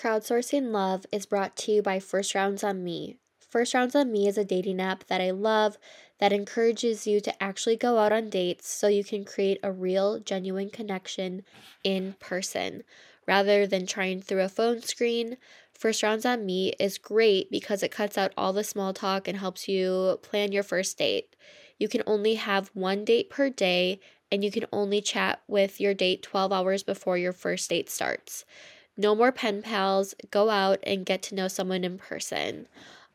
Crowdsourcing Love is brought to you by First Rounds on Me. First Rounds on Me is a dating app that I love that encourages you to actually go out on dates so you can create a real, genuine connection in person rather than trying through a phone screen. First Rounds on Me is great because it cuts out all the small talk and helps you plan your first date. You can only have one date per day and you can only chat with your date 12 hours before your first date starts. No more pen pals, go out and get to know someone in person.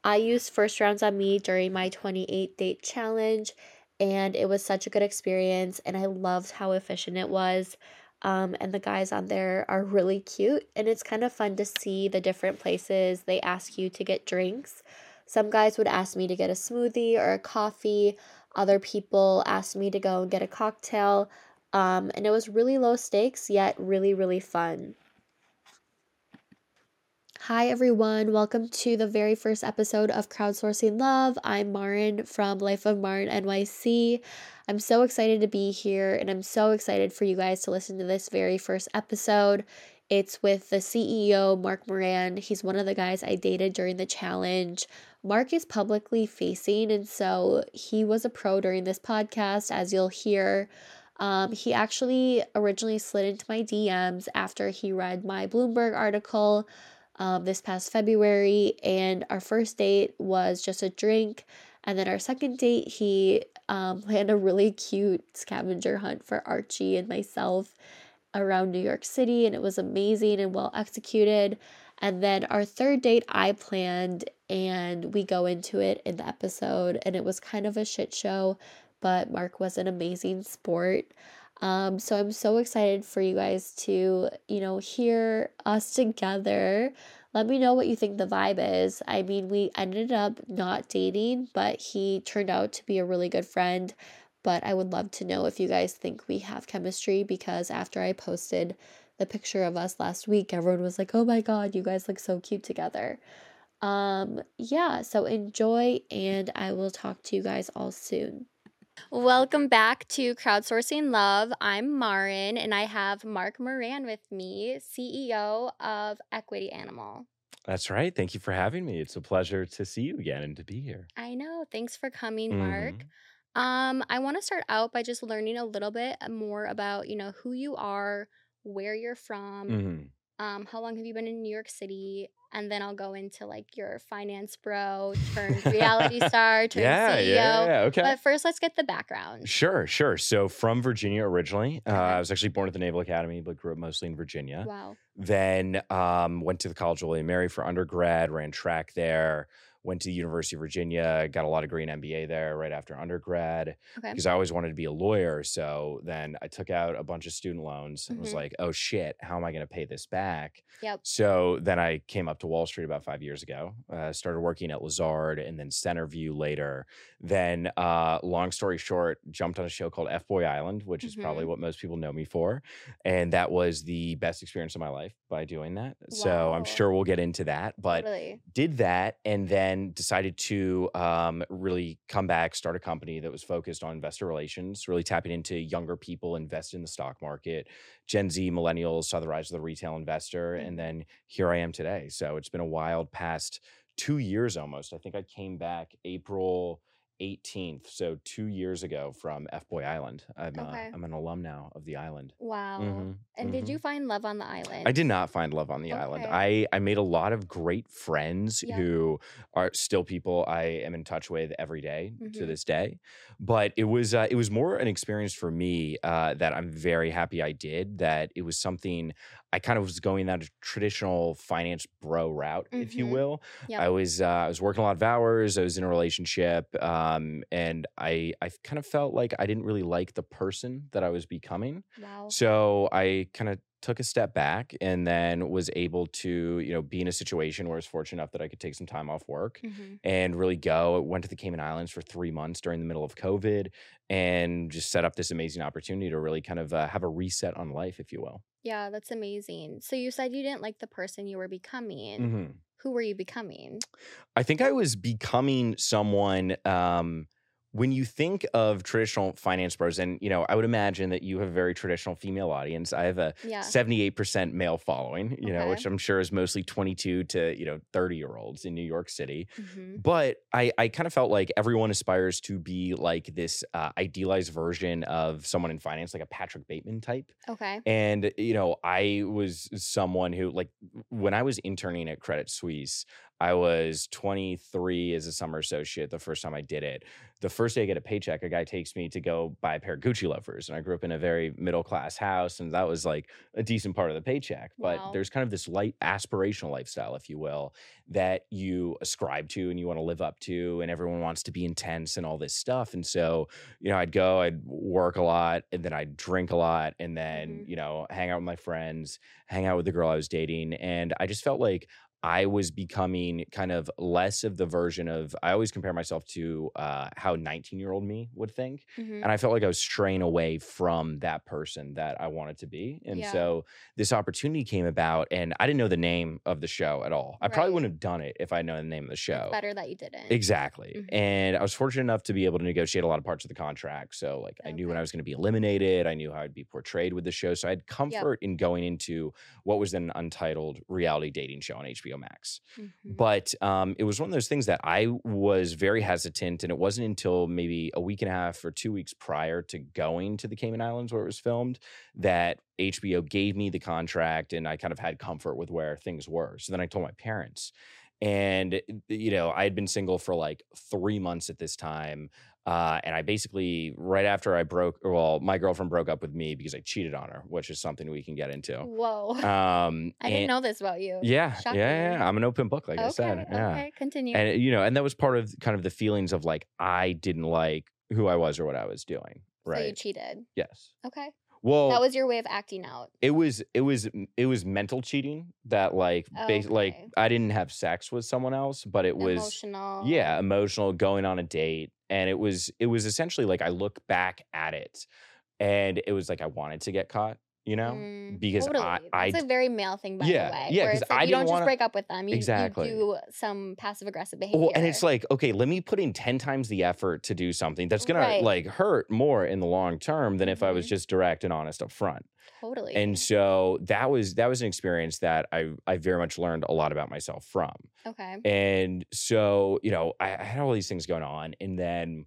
I used first rounds on me during my 28 date challenge, and it was such a good experience, and I loved how efficient it was. Um, and the guys on there are really cute, and it's kind of fun to see the different places they ask you to get drinks. Some guys would ask me to get a smoothie or a coffee, other people asked me to go and get a cocktail. Um, and it was really low stakes, yet really, really fun. Hi, everyone. Welcome to the very first episode of Crowdsourcing Love. I'm Marin from Life of Marin NYC. I'm so excited to be here, and I'm so excited for you guys to listen to this very first episode. It's with the CEO, Mark Moran. He's one of the guys I dated during the challenge. Mark is publicly facing, and so he was a pro during this podcast, as you'll hear. Um, he actually originally slid into my DMs after he read my Bloomberg article um, this past February, and our first date was just a drink. And then our second date, he um, planned a really cute scavenger hunt for Archie and myself around New York City, and it was amazing and well executed. And then our third date, I planned, and we go into it in the episode, and it was kind of a shit show, but Mark was an amazing sport. Um, so I'm so excited for you guys to, you know, hear us together. Let me know what you think the vibe is. I mean, we ended up not dating, but he turned out to be a really good friend. But I would love to know if you guys think we have chemistry because after I posted the picture of us last week, everyone was like, oh my God, you guys look so cute together. Um, yeah, so enjoy, and I will talk to you guys all soon. Welcome back to Crowdsourcing Love. I'm Marin, and I have Mark Moran with me, CEO of Equity Animal. That's right. Thank you for having me. It's a pleasure to see you again and to be here. I know. Thanks for coming, Mark. Mm-hmm. Um, I want to start out by just learning a little bit more about, you know, who you are, where you're from, mm-hmm. um, how long have you been in New York City, and then I'll go into like your finance bro turned reality star turned yeah, CEO. Yeah, yeah, okay. But first, let's get the background. Sure, sure. So from Virginia originally, uh, I was actually born at the Naval Academy, but grew up mostly in Virginia. Wow. Then um, went to the College of William Mary for undergrad, ran track there went to the University of Virginia, got a law degree in MBA there right after undergrad okay. because I always wanted to be a lawyer. So then I took out a bunch of student loans and mm-hmm. was like, oh shit, how am I going to pay this back? Yep. So then I came up to Wall Street about five years ago, uh, started working at Lazard and then Centerview later. Then, uh, long story short, jumped on a show called F Boy Island, which is mm-hmm. probably what most people know me for. And that was the best experience of my life by doing that. Wow. So I'm sure we'll get into that. But totally. did that and then then decided to um, really come back, start a company that was focused on investor relations, really tapping into younger people, invest in the stock market. Gen Z, millennials saw the rise of the retail investor. And mm-hmm. then here I am today. So it's been a wild past two years almost. I think I came back April 18th, so two years ago from F Boy Island. I'm uh, okay. uh, I'm an alum now of the island. Wow! Mm-hmm, and mm-hmm. did you find love on the island? I did not find love on the okay. island. I I made a lot of great friends yeah. who are still people I am in touch with every day mm-hmm. to this day. But it was uh, it was more an experience for me uh, that I'm very happy I did. That it was something I kind of was going that traditional finance bro route, mm-hmm. if you mm-hmm. will. Yep. I was uh, I was working a lot of hours. I was in a relationship, um, and I I kind of felt like I didn't really like the person that I was becoming. Wow. So I kind of took a step back and then was able to you know be in a situation where I was fortunate enough that I could take some time off work mm-hmm. and really go. Went to the Cayman Islands for three months during the middle of COVID and just set up this amazing opportunity to really kind of uh, have a reset on life, if you will. Yeah, that's amazing. So you said you didn't like the person you were becoming. Mm-hmm. Who were you becoming? I think I was becoming someone um, when you think of traditional finance bros, and you know, I would imagine that you have a very traditional female audience. I have a Yeah. 78% male following, you know, which I'm sure is mostly 22 to, you know, 30 year olds in New York City. Mhm. But I, I kind of felt like everyone aspires to be like this uh, idealized version of someone in finance, like a Patrick Bateman type. Okay. And, you know, I was someone who, like, when I was interning at Credit Suisse, I was 23 as a summer associate the first time I did it. The first day I get a paycheck, a guy takes me to go buy a pair of Gucci loafers. And I grew up in a very middle class house, and that was like a decent part of the paycheck. But Wow. there's kind of this light aspirational lifestyle, if you will, that you ascribe to and you want to live up to, and everyone wants to be intense and all this stuff. And so, you know, I'd go, I'd work a lot, and then I'd drink a lot, and then, Mhm. you know, hang out with my friends, hang out with the girl I was dating. And I just felt like I was becoming kind of less of the version of, I always compare myself to uh, how 19 year old me would think. Mhm. And I felt like I was straying away from that person that I wanted to be. And Yeah. so this opportunity came about, and I didn't know the name of the show at all. I probably wouldn't have done it if I'd known the name of the show. It's better that you didn't. Exactly. Mhm. And I was fortunate enough to be able to negotiate a lot of parts of the contract. So, like, I knew when I was going to be eliminated, I knew how I'd be portrayed with the show. So, I had comfort in going into what was then an untitled reality dating show on HBO Max. Mhm. But um, it was one of those things that I was very hesitant. And it wasn't until maybe a week and a half or two weeks prior to going to the Cayman Islands where it was filmed that HBO gave me the contract and I kind of had comfort with where things were. So then I told my parents. And, you know, I had been single for like three months at this time. Uh, and I basically, right after I broke, well, my girlfriend broke up with me because I cheated on her, which is something we can get into. Whoa. Um, I didn't know this about you. Yeah, yeah, Shocking. yeah, yeah. I'm an open book, like okay. I said. Yeah. Okay. Continue. And you know, and that was part of kind of the feelings of like I didn't like who I was or what I was doing. Right. So you cheated. yes. Okay. Well, that was your way of acting out. it was it was it was mental cheating that like oh, bas- like I didn't have sex with someone else, but it was Emotional. yeah, emotional going on a date and it was it was essentially like I look back at it and it was like I wanted to get caught, you know? Mm, because totally. I- I That's a very male thing, by Yeah, the way. yeah, where 'cause it's like I you don't didn't just wanna- break up with them. You, Exactly. you do some passive aggressive behavior. Well, and it's like, okay, let me put in 10 times the effort to do something that's gonna Right. like hurt more in the long term than if I was Mhm. just direct and honest up front. totally. And so that was that was an experience that I I very much learned a lot about myself from. okay. And so, you know, I, I had all these things going on. And then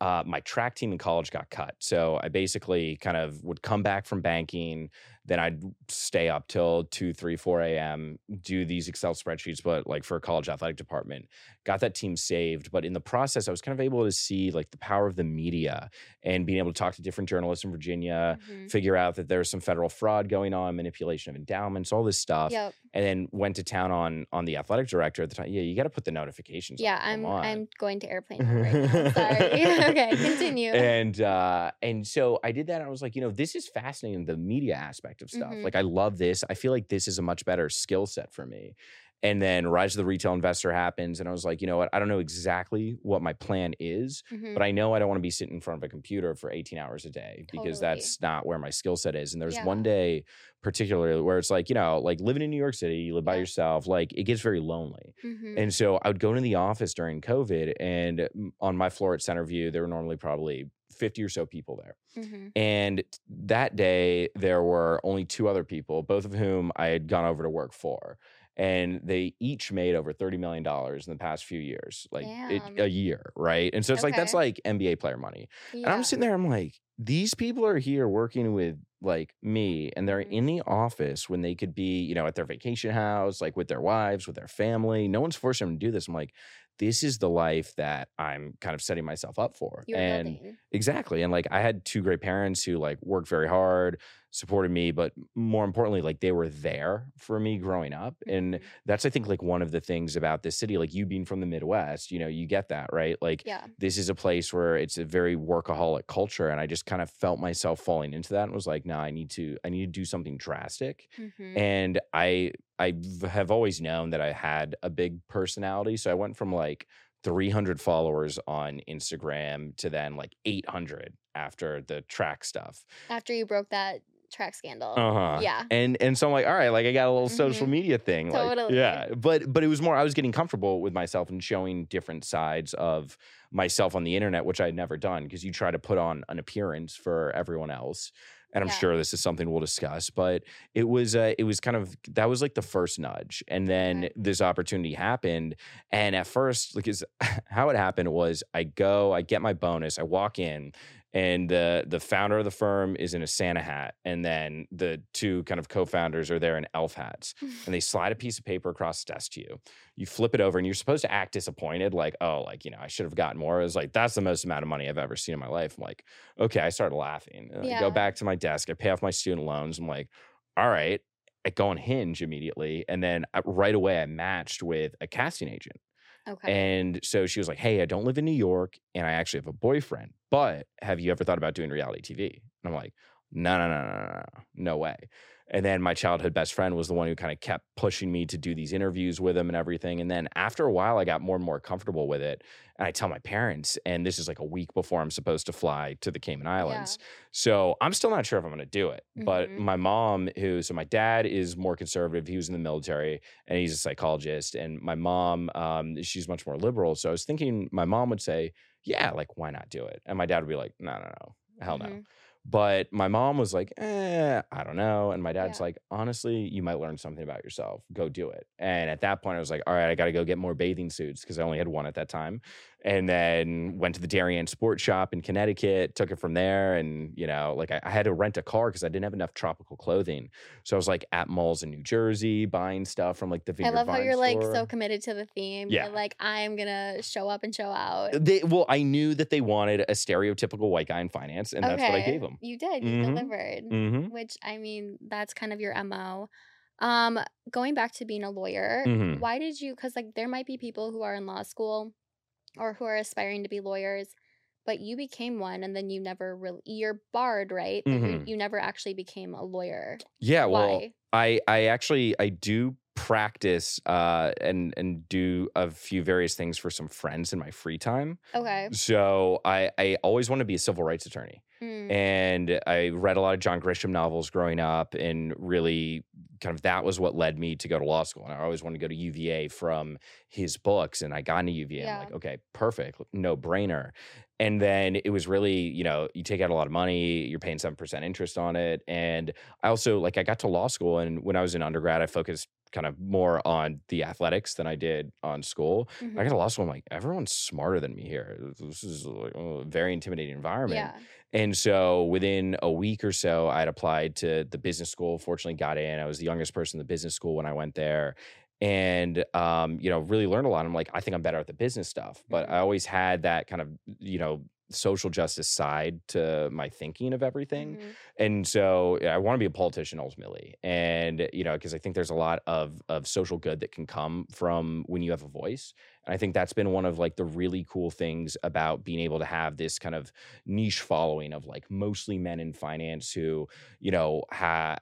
uh, my track team in college got cut. So I basically kind of would come back from banking. Then I'd stay up till 2, 3, 4 a.m., do these Excel spreadsheets, but like for a college athletic department, got that team saved. But in the process, I was kind of able to see like the power of the media and being able to talk to different journalists in Virginia, Mhm. figure out that there's some federal fraud going on, manipulation of endowments, all this stuff Yep. and then went to town on on the athletic director at the time. Yeah, you got to put the notifications. Yeah, I'm on. I'm going to airplane right now. Sorry. okay, continue. And uh and so I did that and I was like, you know, this is fascinating the media aspect of stuff. Mhm. Like I love this. I feel like this is a much better skill set for me. And then Rise of the Retail Investor happens and I was like, you know what? I don't know exactly what my plan is, Mhm. but I know I don't want to be sitting in front of a computer for 18 hours a day because Totally. that's not where my skill set is. And there's Yeah. one day particularly where it's like, you know, like living in New York City, you live by yourself, like it gets very lonely. Mhm. And so I would go into the office during COVID, and on my floor at Centerview, there were normally probably 50 or so people there. Mhm. And that day, there were only two other people, both of whom I had gone over to work for. And they each made over $30 million in the past few years, like it, a year, right? And so it's like, that's like NBA player money. And I'm sitting there, I'm like, these people are here working with like me, and they're Mhm. in the office when they could be, you know, at their vacation house, like with their wives, with their family. No one's forcing them to do this. I'm like, this is the life that I'm kind of setting myself up for. You're and building. exactly. And like I had two great parents who like worked very hard, supported me, but more importantly, like they were there for me growing up. And Mhm. that's I think like one of the things about this city, like you being from the Midwest, you know, you get that, right? Like yeah. this is a place where it's a very workaholic culture and i just kind of felt myself falling into that and was like nah i need to i need to do something drastic Mhm. and I have always known that i had a big personality so i went from like 300 followers on instagram to then like 800 after the track stuff After you broke that track scandal. Uh-huh. Yeah. And and so I'm like, all right, like I got a little social Mhm. media thing. Like, Totally. yeah. But but it was more I was getting comfortable with myself and showing different sides of myself on the internet, which I had never done because you try to put on an appearance for everyone else. And I'm Yeah. sure this is something we'll discuss, but it was uh, it was kind of that was like the first nudge, and then Okay. this opportunity happened. And at first, because how it happened was, I go, I get my bonus, I walk in, and the the founder of the firm is in a Santa hat, and then the two kind of co-founders are there in elf hats, and they slide a piece of paper across the desk to you. You flip it over, and you're supposed to act disappointed, like, oh, like you know, I should have gotten more. It was like that's the most amount of money I've ever seen in my life. I'm like, okay, I started laughing. And I go back to my desk, I pay off my student loans. I'm like, all right. I go on Hinge immediately, and then uh, right away I matched with a casting agent. Okay. And so she was like, Hey, I don't live in New York and I actually have a boyfriend, but have you ever thought about doing reality TV? And I'm like, No, no, no, no, no, no, no way. And then my childhood best friend was the one who kind of kept pushing me to do these interviews with him and everything. And then after a while, I got more and more comfortable with it. And I tell my parents, and this is like a week before I'm supposed to fly to the Cayman Islands. So I'm still not sure if I'm going to do it. But Mhm. my mom, who, so my dad is more conservative. He was in the military and he's a psychologist. And my mom, um, she's much more liberal. So I was thinking my mom would say, yeah, like, why not do it? And my dad would be like, no, no, no, hell no. But my mom was like, eh, I don't know. And my dad's Yeah. like, honestly, you might learn something about yourself. Go do it. And at that point, I was like, all right, I got to go get more bathing suits because I only had one at that time. And then went to the Darien Sports Shop in Connecticut, took it from there. And, you know, like I, I had to rent a car because I didn't have enough tropical clothing. So I was like at malls in New Jersey buying stuff from like the I Vineyard love how you're like so committed to the theme. Yeah. You're like, I am gonna show up and show out. They, well, I knew that they wanted a stereotypical white guy in finance, and that's what I gave them. You did. You Mhm. delivered. Mm-hmm. Which I mean, that's kind of your mo. Um, going back to being a lawyer, Mhm. why did you? Because like there might be people who are in law school or who are aspiring to be lawyers, but you became one, and then you never really you're barred, right? But you, you never actually became a lawyer. Yeah, well, Why? I I actually I do practice uh and and do a few various things for some friends in my free time. Okay. So I I always want to be a civil rights attorney. Mm. And I read a lot of John Grisham novels growing up, and really kind of that was what led me to go to law school. And I always wanted to go to UVA from his books, and I got into UVA. Yeah. I'm like, okay, perfect, no brainer. And then it was really, you know, you take out a lot of money, you're paying 7% interest on it. And I also, like, I got to law school, and when I was in undergrad, I focused kind of more on the athletics than I did on school. Mhm. I got to law school, I'm like, everyone's smarter than me here. This is like a very intimidating environment. Yeah. And so within a week or so, I'd applied to the business school. Fortunately, got in. I was the youngest person in the business school when I went there. And um, you know, really learned a lot. I'm like, I think I'm better at the business stuff. But Mhm. I always had that kind of, you know, social justice side to my thinking of everything. Mhm. And so I want to be a politician ultimately. And you know, because I think there's a lot of of social good that can come from when you have a voice. And I think that's been one of like the really cool things about being able to have this kind of niche following of like mostly men in finance who, you know, ha-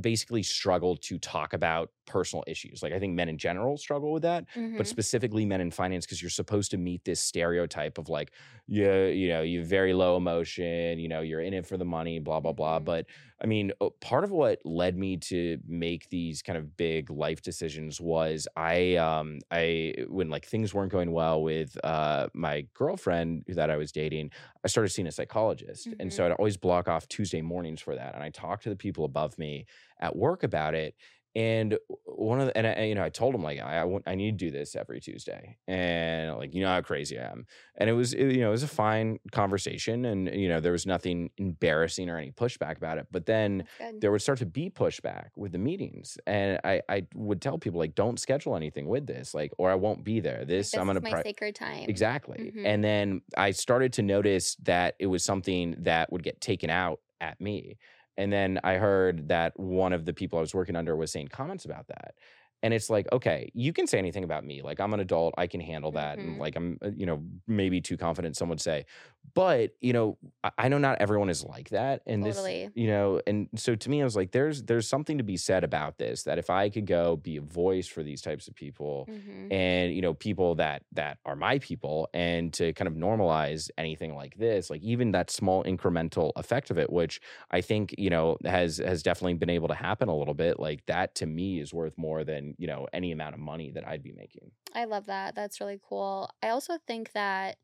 basically struggle to talk about personal issues. Like I think men in general struggle with that, Mhm. but specifically men in finance because you're supposed to meet this stereotype of like you you know you very low emotion you know you're in it for the money blah blah blah Mhm. but i mean part of what led me to make these kind of big life decisions was i um i when like things weren't going well with uh my girlfriend that i was dating i started seeing a psychologist and so i'd always block off tuesday mornings for that and i talked to the people above me at work about it and one of the, and I, you know, I told him like I, I want, I need to do this every Tuesday, and like you know how crazy I am, and it was it, you know it was a fine conversation, and you know there was nothing embarrassing or any pushback about it. But then there would start to be pushback with the meetings, and I I would tell people like don't schedule anything with this, like or I won't be there. This, this I'm gonna my pri- sacred time. Exactly. Mhm. And then I started to notice that it was something that would get taken out at me. And then I heard that one of the people I was working under was saying comments about that. And it's like, okay, you can say anything about me. Like, I'm an adult, I can handle that. And Mhm. like, I'm, uh, you know, maybe too confident, some would say. But you know I, know not everyone is like that and Totally. this you know and so to me i was like there's there's something to be said about this that if i could go be a voice for these types of people Mhm. and you know people that that are my people and to kind of normalize anything like this like even that small incremental effect of it which i think you know has has definitely been able to happen a little bit like that to me is worth more than you know any amount of money that i'd be making I love that. That's really cool. I also think that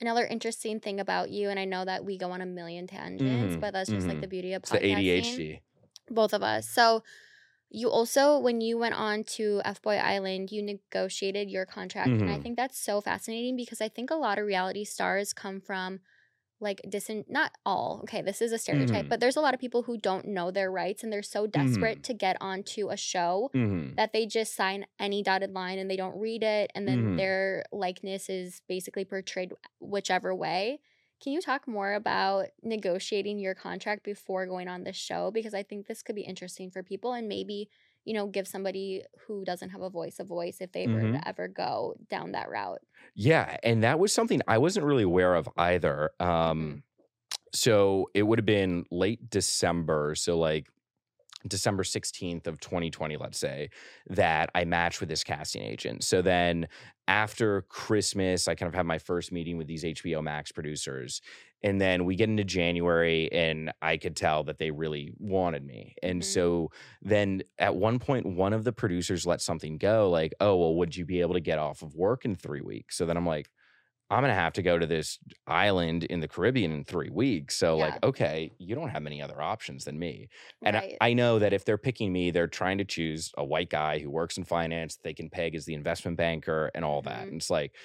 another interesting thing about you, and I know that we go on a million tangents, Mhm, but that's just like mhm. the beauty of it's the adhd Both of us. So you also, when you went on to F Boy Island, you negotiated your contract. And I Mhm. think that's so fascinating because I think a lot of reality stars come from like disin not all okay this is a stereotype Mhm. but there's a lot of people who don't know their rights and they're so desperate Mhm. to get onto a show hmm that they just sign any dotted line and they don't read it and then Mhm. their likeness is basically portrayed whichever way can you talk more about negotiating your contract before going on this show because i think this could be interesting for people and maybe you know give somebody who doesn't have a voice a voice if they were Mhm. to ever go down that route Yeah, and that was something I wasn't really aware of either. Um, so it would have been late December, so like December 16th of 2020, let's say, that I matched with this casting agent. So then after Christmas, I kind of had my first meeting with these HBO Max producers. And then we get into January, and I could tell that they really wanted me. And Mhm. so then at one point, one of the producers let something go, like, oh, well, would you be able to get off of work in three weeks? So then I'm like, I'm gonna have to go to this island in the Caribbean in three weeks. So, Yeah. like, okay, you don't have many other options than me. And right I, I know that if they're picking me, they're trying to choose a white guy who works in finance, that they can peg as the investment banker and all that. Mhm. And it's like,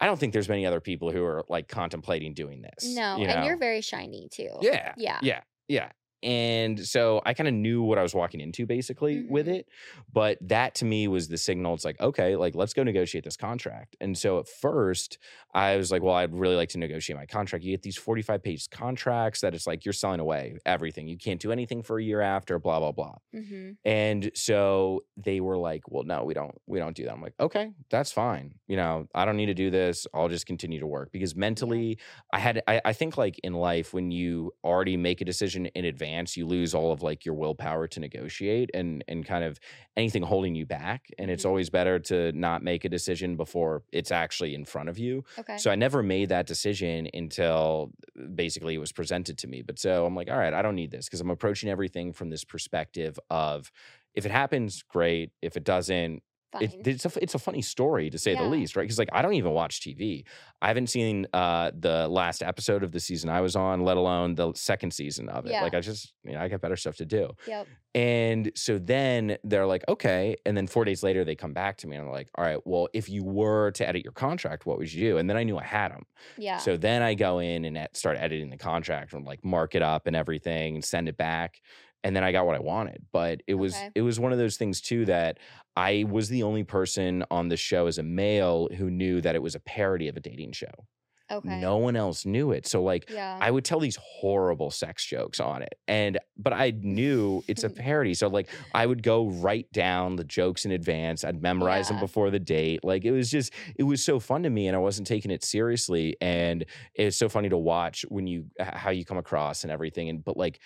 I don't think there's many other people who are like contemplating doing this. no you and you're very shiny too yeah, yeah yeah, yeah. And so I kind of knew what I was walking into basically with Mhm. it. But that to me was the signal. It's like, okay, like let's go negotiate this contract. And so at first I was like, well, I'd really like to negotiate my contract. You get these 45 page contracts that it's like you're selling away everything. You can't do anything for a year after, blah, blah, blah. hmm And so they were like, "Well, no, we don't we don't do that." I'm like, "Okay, that's fine. You know, I don't need to do this. I'll just continue to work because mentally I had I, I think like in life when you already make a decision in advance, you lose all of like your willpower to negotiate and and kind of anything holding you back. And it's Mhm. always better to not make a decision before it's actually in front of you. okay So I never made that decision until basically it was presented to me. But so I'm like, all right, I don't need this because I'm approaching everything from this perspective of if it happens, great. If it doesn't, it, it's a it's a funny story to say Yeah. the least, right? Because like I don't even watch TV. I haven't seen uh the last episode of the season I was on, let alone the second season of it. Yeah. Like I just you know I got better stuff to do. yep And so then they're like, okay. And then four days later, they come back to me and they're like, all right, well, if you were to edit your contract, what would you do? And then I knew I had them. yeah So then I go in and start editing the contract and like mark it up and everything and send it back. And then I got what I wanted. But it was Okay. it was one of those things too that I was the only person on the show as a male who knew that it was a parody of a dating show. okay No one else knew it. So like yeah I would tell these horrible sex jokes on it. And but I knew it's a parody. So like I would go write down the jokes in advance. I'd memorize them before the date. Like it was just it was so fun to me and I wasn't taking it seriously and it's so funny to watch when you how you come across and everything and but like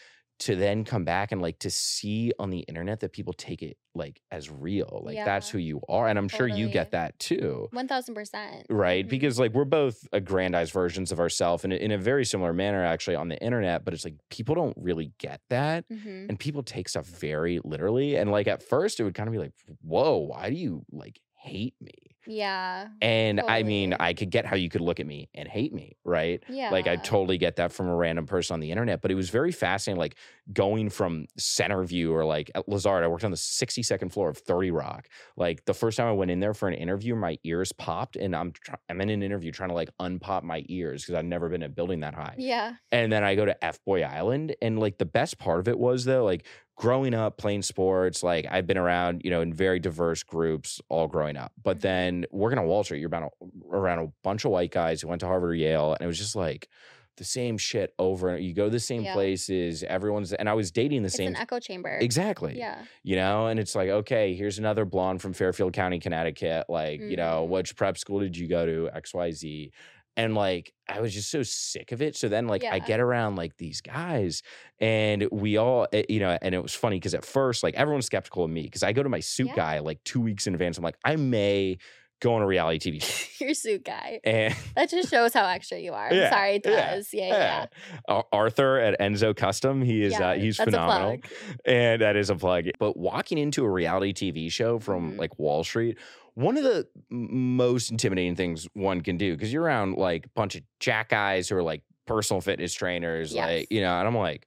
to then come back and like to see on the internet that people take it like as real. Like that's who you are and I'm sure you get that too One thousand percent. right Mhm. because like we're both aggrandized versions of ourselves in, a- in a very similar manner actually on the internet but it's like people don't really get that hmm and people take stuff very literally and like at first it would kind of be like whoa why do you like hate me Yeah. and i mean i could get how you could look at me and hate me right Yeah. like I totally get that from a random person on the internet, but it was very fascinating. Like going from Centerview or like at Lazard, I worked on the 62nd floor of 30 Rock. Like the first time I went in there for an interview, my ears popped, and I'm try- I'm in an interview trying to like unpop my ears because I've never been in a building that high. Yeah. And then I go to F Boy Island. And like the best part of it was though, like growing up playing sports, like I've been around, you know, in very diverse groups all growing up. But Mhm. then working on Wall Street, you're about around a bunch of white guys who went to Harvard or Yale. And it was just like the same shit over. and You go to the same Yeah. places, everyone's, and I was dating the It's same. an echo chamber. Exactly. Yeah. You know, and it's like, okay, here's another blonde from Fairfield County, Connecticut. Like, you know, Mhm. which prep school did you go to? XYZ. and like I was just so sick of it. So then like I get around like these guys and we all eh, you know and it was funny because at first like everyone's skeptical of me because I go to my suit Yeah. guy like 2 weeks in advance. I'm like I may go on a reality TV show. Your suit guy. And That just shows how extra you are. I'm Yeah, sorry, it does. Yeah, yeah. yeah. Ar- Arthur at Enzo Custom, he is Yeah, uh, he's phenomenal. And that is a plug. But walking into a reality TV show from Mhm. like Wall Street, one of the most intimidating things one can do because you're around like a bunch of jack guys who are like personal fitness trainers, Yes. like, you know, and I'm like,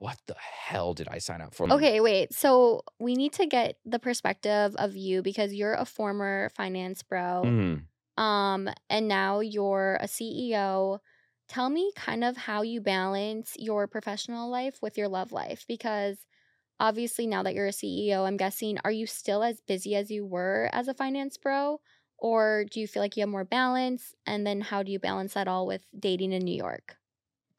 what the hell did I sign up for? Okay, wait. So we need to get the perspective of you because you're a former finance bro. Mhm. Um, and now you're a CEO. Tell me kind of how you balance your professional life with your love life because obviously now that you're a CEO, I'm guessing are you still as busy as you were as a finance bro or do you feel like you have more balance and then how do you balance that all with dating in New York?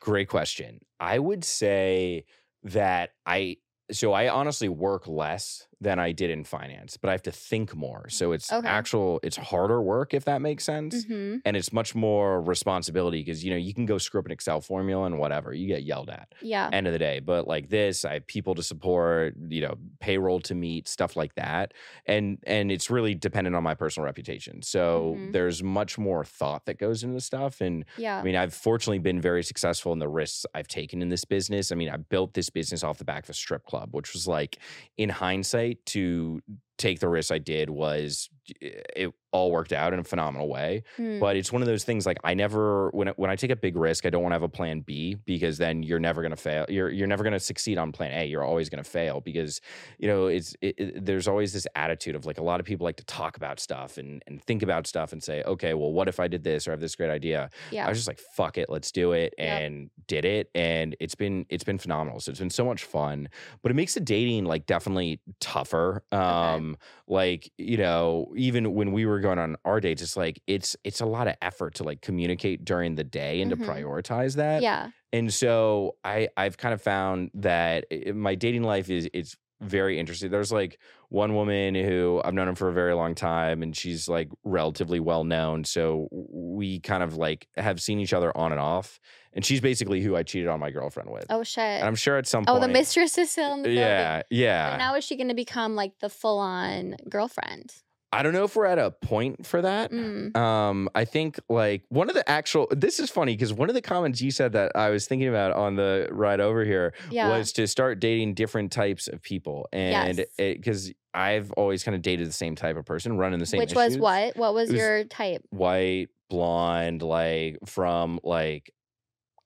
Great question. I would say that I so I honestly work less than I did in finance, but I have to think more. So it's Okay. actual it's harder work if that makes sense. Mhm. And it's much more responsibility because you know you can go screw up an Excel formula and whatever, you get yelled at. Yeah. End of the day. But like this, I have people to support, you know, payroll to meet, stuff like that. And and it's really dependent on my personal reputation. So Mhm. there's much more thought that goes into stuff. And Yeah. I mean, I've fortunately been very successful in the risks I've taken in this business. I mean, I built this business off the back of a strip club, which was like, in hindsight, to take the risk I did was it all worked out in a phenomenal way. Hmm. But it's one of those things like I never when I- when I take a big risk, I don't want to have a plan B because then you're never going to fail. You're you're never going to succeed on plan A. You're always going to fail because you know it's it, it- there's always this attitude of like a lot of people like to talk about stuff and and think about stuff and say, okay, well, what if I did this or I have this great idea? yeah. I was just like, fuck it, let's do it, Yep. and did it, and it's been it's been phenomenal. So it's been so much fun, but it makes the dating like definitely tougher. Um, like you know, even when we were going on our dates, it's like it's it's a lot of effort to like communicate during the day and Mhm. to prioritize that. yeah. And so I I've kind of found that i- my dating life is it's very interesting. There's like one woman who I've known him for a very long time and she's like relatively well known. So we kind of like have seen each other on and off. And she's basically who I cheated on my girlfriend with. Oh shit. And I'm sure at some oh, point the mistress is still in the building. Yeah, yeah. So now is she going to become like the full on girlfriend? I don't know if we're at a point for that. Mm. Um, I think like one of the actual this is funny because one of the comments you said that I was thinking about on the ride over here Yeah. was to start dating different types of people. And Yes. because I've always kind of dated the same type of person, running the same Which was what? What was, was your type? White, blonde, like from like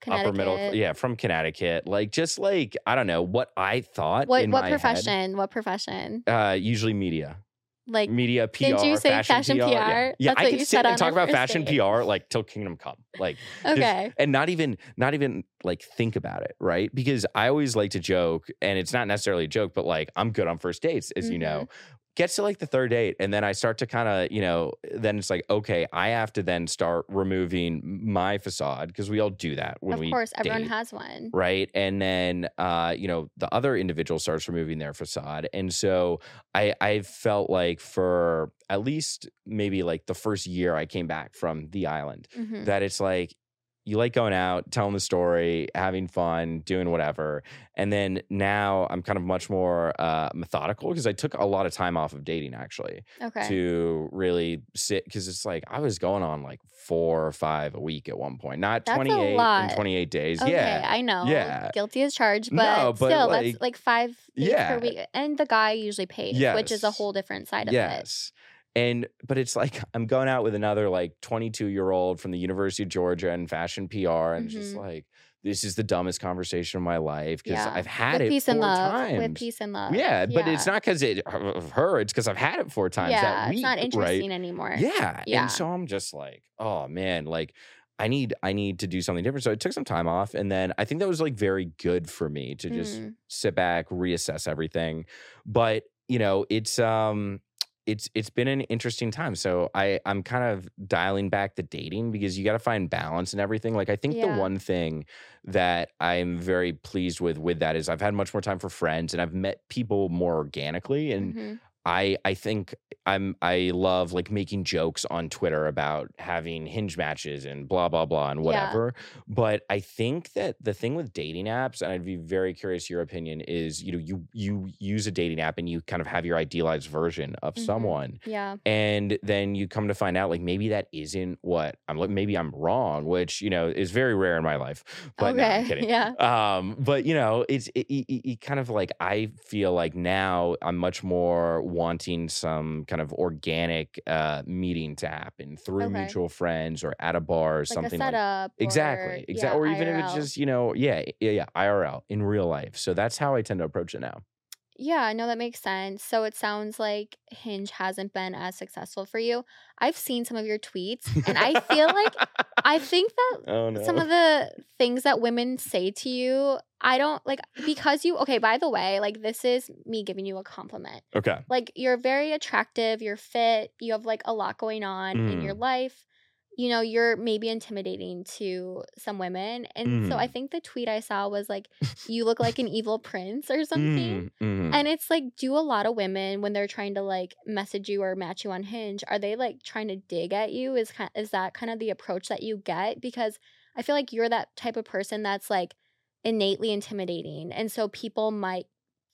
upper middle yeah, from Connecticut. Like just like I don't know what I thought. What in what my head. profession? What profession? Uh usually media. Like media PR. didn't you say fashion Yeah, PR? yeah. That's I you sit and talk about fashion date. PR like till kingdom come. Like okay. and not even not even like think about it, right? Because I always like to joke, and it's not necessarily a joke, but like I'm good on first dates, as you mm-hmm. know. Mm-hmm. Gets to like the third date, and then I start to kind of, you know, then it's like, okay, I have to then start removing my facade because we all do that when Of we course, everyone date has one. right and then uh you know the other individual starts removing their facade and so i i felt like for at least maybe like the first year i came back from the island Mhm. that it's like you like going out telling the story having fun doing whatever and then now i'm kind of much more uh methodical because i took a lot of time off of dating actually Okay. to really sit because it's like i was going on like four or five a week at one point not That's 28 and 28 days Okay, yeah I know. Yeah. Guilty as charged, but, No, but, still, like- that's like five Yeah. per week. And the guy usually pays, which is a whole different side of it. yes and but it's like i'm going out with another like 22 year old from the university of georgia in fashion pr and it's just like this is the dumbest conversation of my life because Yeah. i've had With it peace four and love. times With peace and love. yeah but it's not because it of her it's because i've had it four times Yeah, that week it's not right? interesting anymore. Yeah. Yeah. And so I'm just like, oh man, like I need I need to do something different. So I took some time off and then I think that was like very good for me to just Mm. sit back, reassess everything. But, you know, it's um it's it's been an interesting time. So I I'm kind of dialing back the dating because you got to find balance and everything. Like I think Yeah. the one thing that I'm very pleased with with that is I've had much more time for friends and I've met people more organically and Mhm. I I think I'm I love like making jokes on Twitter about having hinge matches and blah blah blah and Yeah. whatever. But I think that the thing with dating apps, and I'd be very curious your opinion, is you know, you you use a dating app and you kind of have your idealized version of Mhm. someone. Yeah. And then you come to find out like maybe that isn't what I'm like maybe I'm wrong, which you know is very rare in my life. But no, I'm Okay. kidding. Yeah. Um, but you know, it's it, it, it it kind of like I feel like now I'm much more wanting some kind of organic uh meeting to happen through Okay. mutual friends or at a bar or Like something like that. exactly, exactly, yeah, or even if it's just you know, yeah, yeah, yeah, IRL in real life. So that's how I tend to approach it now. Yeah, no, that makes sense. So it sounds like Hinge hasn't been as successful for you. I've seen some of your tweets, and I feel like I think that oh no, some of the things that women say to you, I don't like because you, okay, by the way, like this is me giving you a compliment. okay, Like you're very attractive, you're fit, you have like a lot going on in your Mm. life. You know, you're maybe intimidating to some women. And so I Mm. think the tweet I saw was like, you look like an evil prince or something. Mm, mhm. And it's like, do a lot of women when they're trying to like message you or match you on Hinge, are they like trying to dig at you? Is kind is that kind of the approach that you get? Because I feel like you're that type of person that's like innately intimidating, and so people might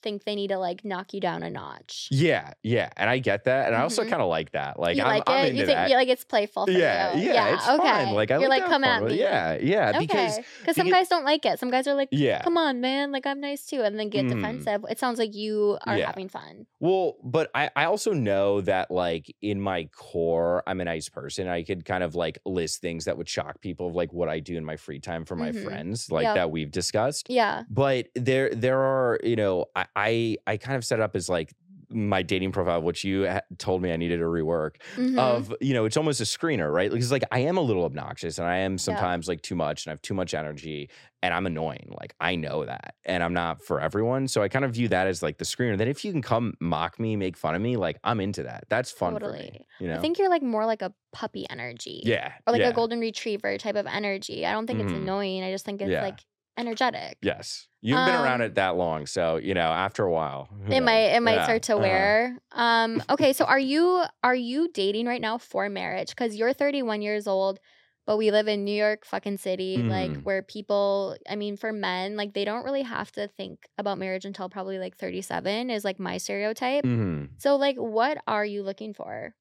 think they need to like knock you down a notch. Yeah, yeah, and I get that, and I also Mhm. kind of like that. Like you I'm, like I'm it? You think that. you like it's playful yeah, you? yeah, it's okay. fun. Like I you're like, like, come at me. Yeah, yeah, because okay, because some guys don't like it. Some guys are like, yeah, "Come on, man! Like I'm nice too," and then get Mm. defensive. It sounds like you are Yeah. having fun. Well, but I, I also know that like in my core, I'm a nice person. I could kind of like list things that would shock people of like what I do in my free time for my Mhm. friends, like Yep. that we've discussed. Yeah. But there there are, you know, I I, I kind of set it up as like my dating profile, which you told me I needed to rework. Mhm. Of you know, it's almost a screener, right? Because like I am a little obnoxious and I am sometimes like too much and I have too much energy and I'm annoying. Like I know that, and I'm not for everyone. So I kind of view that as like the screener. That if you can come mock me, make fun of me, like I'm into that. That's fun for me. Totally. You know? I think you're like more like a puppy energy. yeah. Or like yeah. a golden retriever type of energy. I don't think it's Mhm. annoying. I just think it's Yeah. like energetic. Yes, you've been around Um, it that long, so you know. After a while, It might it might Yeah, start to uh-huh. wear. Um okay, so are you are you dating right now for marriage? Cuz you're 31 years old, but we live in New York fucking city like Mhm. where people, I mean for men, like they don't really have to think about marriage until probably like 37 is like my stereotype. Mhm. So like what are you looking for?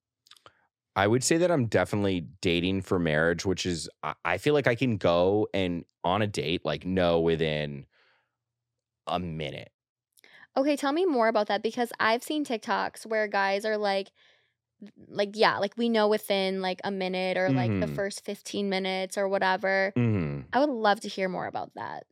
I would say that I'm definitely dating for marriage, which is I- feel like I can go and on a date like know within a minute. Okay, tell me more about that because I've seen TikToks where guys are like like yeah, like we know within like a minute or like the Mhm. first 15 minutes or whatever. hmm I would love to hear more about that.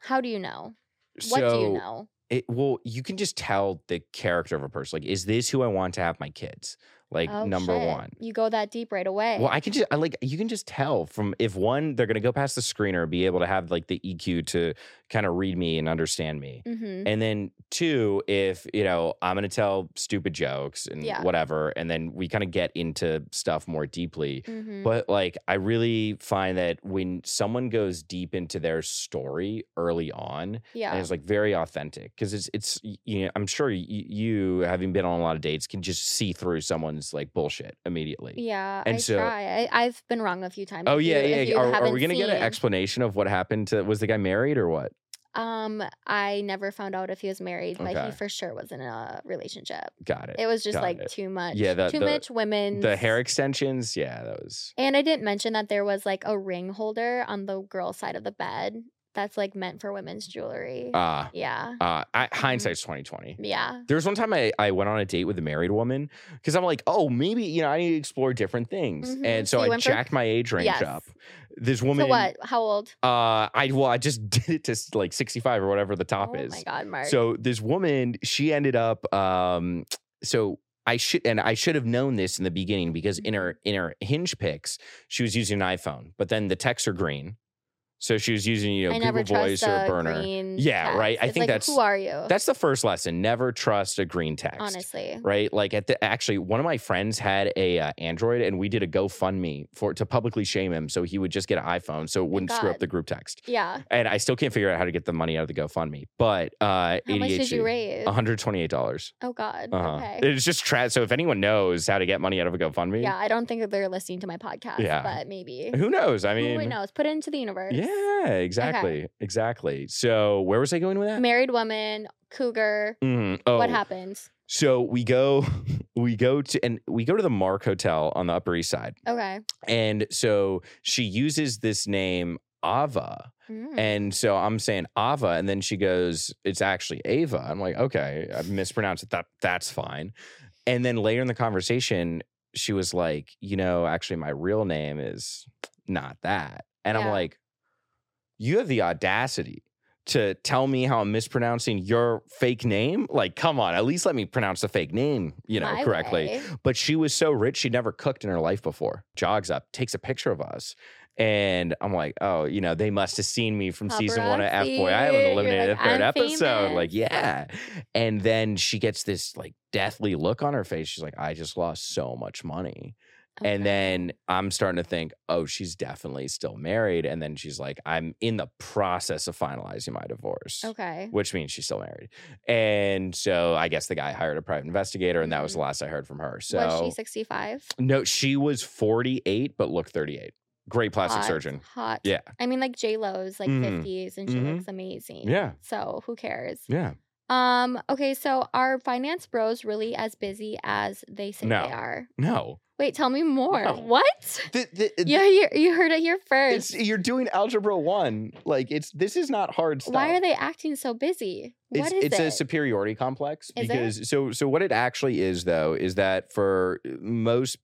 How do you know? What do you know? It, well, you can just tell the character of a person. Like, is this who I want to have my kids? Like, Oh, number shit. one. You go that deep right away. Well, I can just I like you can just tell from if one they're gonna go past the screener, be able to have like the EQ to kind of read me and understand me. mm-hmm. And then two, if you know, I'm gonna tell stupid jokes and Yeah. whatever, and then we kind of get into stuff more deeply. Mm-hmm. But like, I really find that when someone goes deep into their story early on, yeah. and it's like very authentic, because it's it's you know, I'm sure y- you having been on a lot of dates can just see through someone's like bullshit immediately. yeah, and I so- try. I, I've been wrong a few times. Oh yeah, you- yeah. Are, are we gonna get an explanation of what happened to? Was the guy married or what? Um, I never found out if he was married, but Okay. he for sure was in a relationship. Got it. It was just Got like it. too much. Yeah, the- too the- much women. the hair extensions, yeah, that was. And I didn't mention that there was like a ring holder on the girl side of the bed that's like meant for women's jewelry. Uh, yeah. uh, Mm-hmm. I, hindsight's twenty twenty. Yeah. There was one time I, I went on a date with a married woman because I'm like, oh, maybe you know I need to explore different things, Mhm. and So so I went for- jacked my age range Yes. up. This woman, So what? How old? Uh, I well, I just did it to like 65 or whatever the top oh is. Oh my god, Mark. So this woman, she ended up um so I should and I should have known this in the beginning because in her Mm-hmm. in her hinge pics, she was using an iPhone, but then the texts are green. So she was using, you know, I Google Voice or a Burner. Yeah, text. right. I It's think like, that's who are you? that's the first lesson. Never trust a green text. honestly. Right, like at the actually, one of my friends had a uh, Android, and we did a GoFundMe for to publicly shame him, so he would just get an iPhone, so it wouldn't screw up the group text. Yeah. And I still can't figure out how to get the money out of the GoFundMe. But uh, How much did you raise? one hundred twenty-eight dollars. Oh God. Uh-huh. Okay. It's just tra- so if anyone knows how to get money out of a GoFundMe, yeah, I don't think that they're listening to my podcast. Yeah. But maybe. who knows? I mean, Who knows? Put it into the universe. yeah, exactly, exactly. So where was I going with that? Married woman, cougar. Mhm. Oh, What happens? So we go, we go to, and we go to the Mark Hotel on the Upper East Side, Okay. and so she uses this name Ava, Mm. and so I'm saying Ava, and then she goes, "It's actually Ava." I'm like, "Okay, I mispronounced it. That that's fine." And then later in the conversation, she was like, "You know, actually, my real name is not that," and I'm like, "You have the audacity." To tell me how I'm mispronouncing your fake name? Like, come on, at least let me pronounce the fake name, you know, My correctly. way. But she was so rich, she'd never cooked in her life before. Jogs up, takes a picture of us. And I'm like, oh, you know, they must have seen me from season one of F Boy Paparazzi. Island, eliminated like, the third "I'm episode. Like, yeah. And then she gets this like deathly look on her face. She's like, I just lost so much money. Okay. And then I'm starting to think, oh, she's definitely still married. And then she's like, I'm in the process of finalizing my divorce Okay. which means she's still married. And so I guess the guy hired a private investigator, and that was the last I heard from her. So Mm-hmm. was she 65? no, she was 48, but looked 38. Great plastic Hot, surgeon. Hot. Yeah. I mean, like J Lo's like Mhm. 50s and she Mhm. looks amazing. Yeah. So who cares? Yeah. Um. Okay. So are finance bros really as busy as they say No. they are? No. Wait. Tell me more. No. What? The, the, Yeah. You, you heard it here it's, first. you're doing algebra one. Like it's this is not hard stuff. Why are they acting so busy? What it's it's it? a superiority complex Is it? because so so what it actually is though is that for most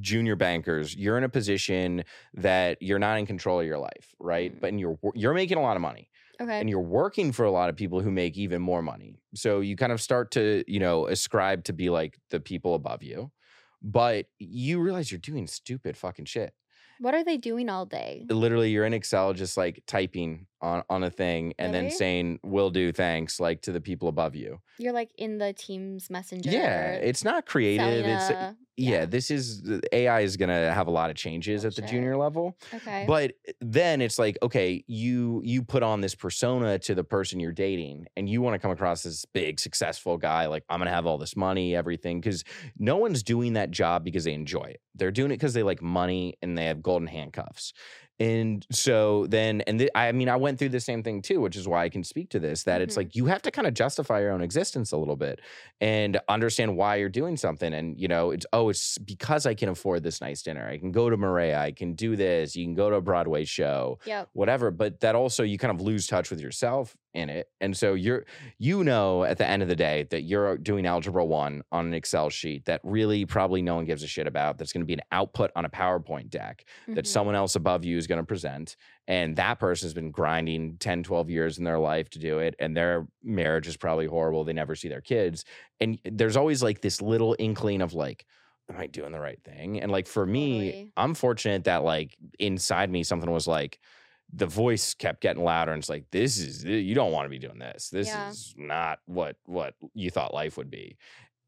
junior bankers you're in a position that you're not in control of your life right Mm. but you're you're making a lot of money okay. and you're working for a lot of people who make even more money so you kind of start to you know ascribe to be like the people above you but you realize you're doing stupid fucking shit what are they doing all day? literally you're in excel just like typing on on a thing and then Really? saying will do thanks like to the people above you You're like in the Teams messenger. yeah it's not creative it's uh, a- yeah. this is ai is gonna have a lot of changes oh, at the junior level Okay. but eh, then it's like okay you you put on this persona to the person you're dating and you want to come across as this big successful guy like i'm gonna have all this money everything because no one's doing that job because they enjoy it they're doing it because they like money and they have golden handcuffs and so then and th- i mean i went through the same thing too which is why i can speak to this that it's Mhm. like you have to kind of justify your own existence a little bit and understand why you're doing something. And you know it's oh it's because i can afford this nice dinner. I can go to Maria, i can do this. You can go to a broadway show yep. whatever. But that also you kind of lose touch with yourself in it and so you're you know at the end of the day that you're doing algebra 1 on an excel sheet that really probably no one gives a shit about that's going to be an output on a powerpoint deck that Mhm. someone else above you is going to present and that person has been grinding 10 12 years in their life to do it and their marriage is probably horrible they never see their kids and there's always like this little inkling of like am i doing the right thing and like for me Totally. i'm fortunate that like inside me something was like the voice kept getting louder and it's like this is eh, you don't want to be doing this. This Yeah. is not what what you thought life would be.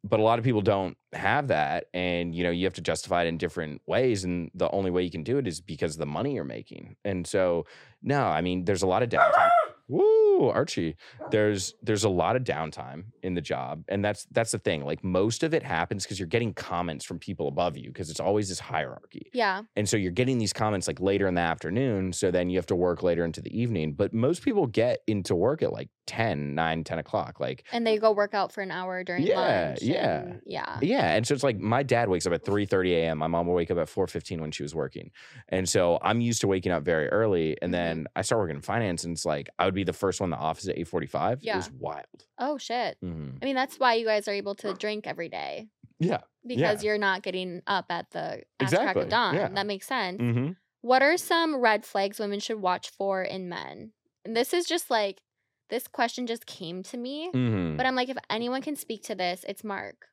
But a lot of people don't have that and you know you have to justify it in different ways and the only way you can do it is because of the money you're making. And so no i mean there's a lot of downtime woo archie there's there's a lot of downtime in the job and that's that's the thing like most of it happens because you're getting comments from people above you because it's always this hierarchy Yeah. and so you're getting these comments like later in the afternoon. So then you have to work later into the evening. But most people get into work at like 10, 9, 10 o'clock. Like, And they go work out for an hour during Yeah, lunch. yeah. and- yeah. yeah. And so it's like my dad wakes up at 3 30 a.m. My mom will wake up at 4 15 when she was working. And so I'm used to waking up very early. And Mhm. then I start working in finance. And it's like I would be the first one in the office at 8 45. It was wild. Oh shit. Mhm. I mean, that's why you guys are able to drink every day Yeah. because you're not getting up at the ass crack of dawn. yeah. That makes sense. hmm What are some red flags women should watch for in men? And this is just like this question just came to me, hmm but I'm like, if anyone can speak to this, it's Mark.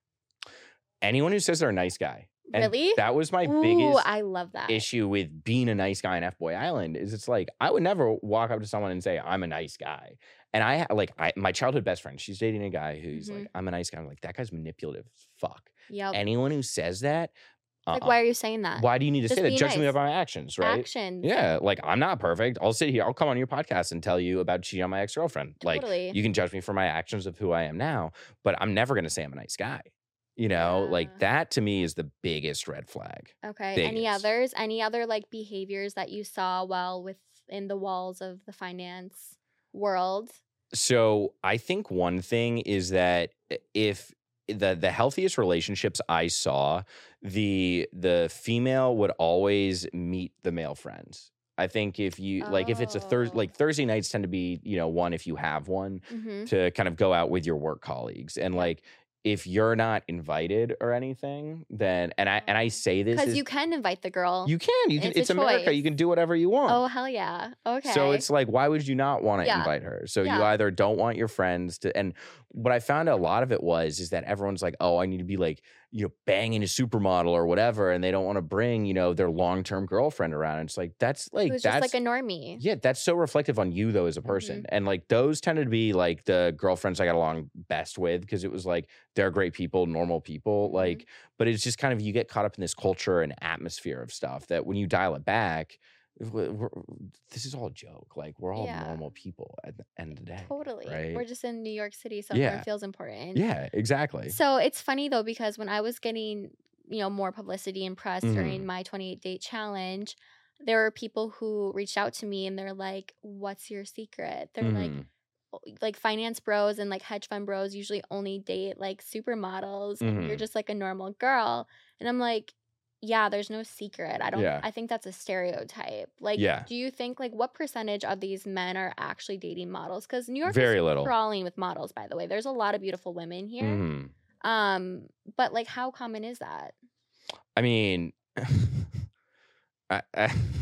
Anyone who says they're a nice guy. And Really? That was my Ooh, biggest I love that. issue with being a nice guy in F Boy Island is it's like I would never walk up to someone and say I'm a nice guy. And I like I my childhood best friend, she's dating a guy who's Mhm. like I'm a nice guy. I'm like that guy's manipulative. Fuck. Yep. Anyone who says that, like, uh-uh. why are you saying that? Why do you need to Just say that? Judge me by my actions, right? Actions. Yeah, like I'm not perfect. I'll sit here. I'll come on your podcast and tell you about cheating on my ex girlfriend. Like Totally. you can judge me for my actions of who I am now, but I'm never gonna say I'm a nice guy. You know, like that to me is the biggest red flag. Okay. Any others? Any other like behaviors that you saw while within the walls of the finance world? So I think one thing is that eh, if the the healthiest relationships I saw, the the female would always meet the male friends. I think if you like if it's a Thursday Oh. like Thursday nights tend to be, you know, one if you have one Mm-hmm. to kind of go out with your work colleagues. And like if you're not invited or anything, then and I and I say this Because you can invite the girl. you can. You can It's it's America. You can do whatever you want. oh hell yeah. Okay. So it's like, why would you not want to Yeah. invite her? So you either don't want your friends to, and what I found a lot of it was is that everyone's like, oh, I need to be like, you know, banging a supermodel or whatever, and they don't want to bring, you know, their long term girlfriend around. And it's like that's like that's just like a normie. yeah, that's so reflective on you though as a person. Mm-hmm. And like those tended to be like the girlfriends I got along best with because it was like they're great people, normal people. Mhm. Like, but it's just kind of you get caught up in this culture and atmosphere of stuff that when you dial it back, this is all a joke. Like we're all Yeah. normal people at the end of the day. Totally. right? We're just in New York City, so Yeah. feels important. Yeah, exactly. So it's funny though because when I was getting, you know, more publicity and press Mhm. during my 28 date challenge, there were people who reached out to me and they're like, "What's your secret?" They're like, Mhm. "Oh, like finance bros and like hedge fund bros usually only date like supermodels and you're Mhm. just like a normal girl." And I'm like, yeah, there's no secret. I don't Yeah. I think that's a stereotype. Like Yeah. do you think like what percentage of these men are actually dating models cuz New York Very is little. crawling with models by the way. There's a lot of beautiful women here. Mhm. Um, but like, how common is that? I mean, I, I,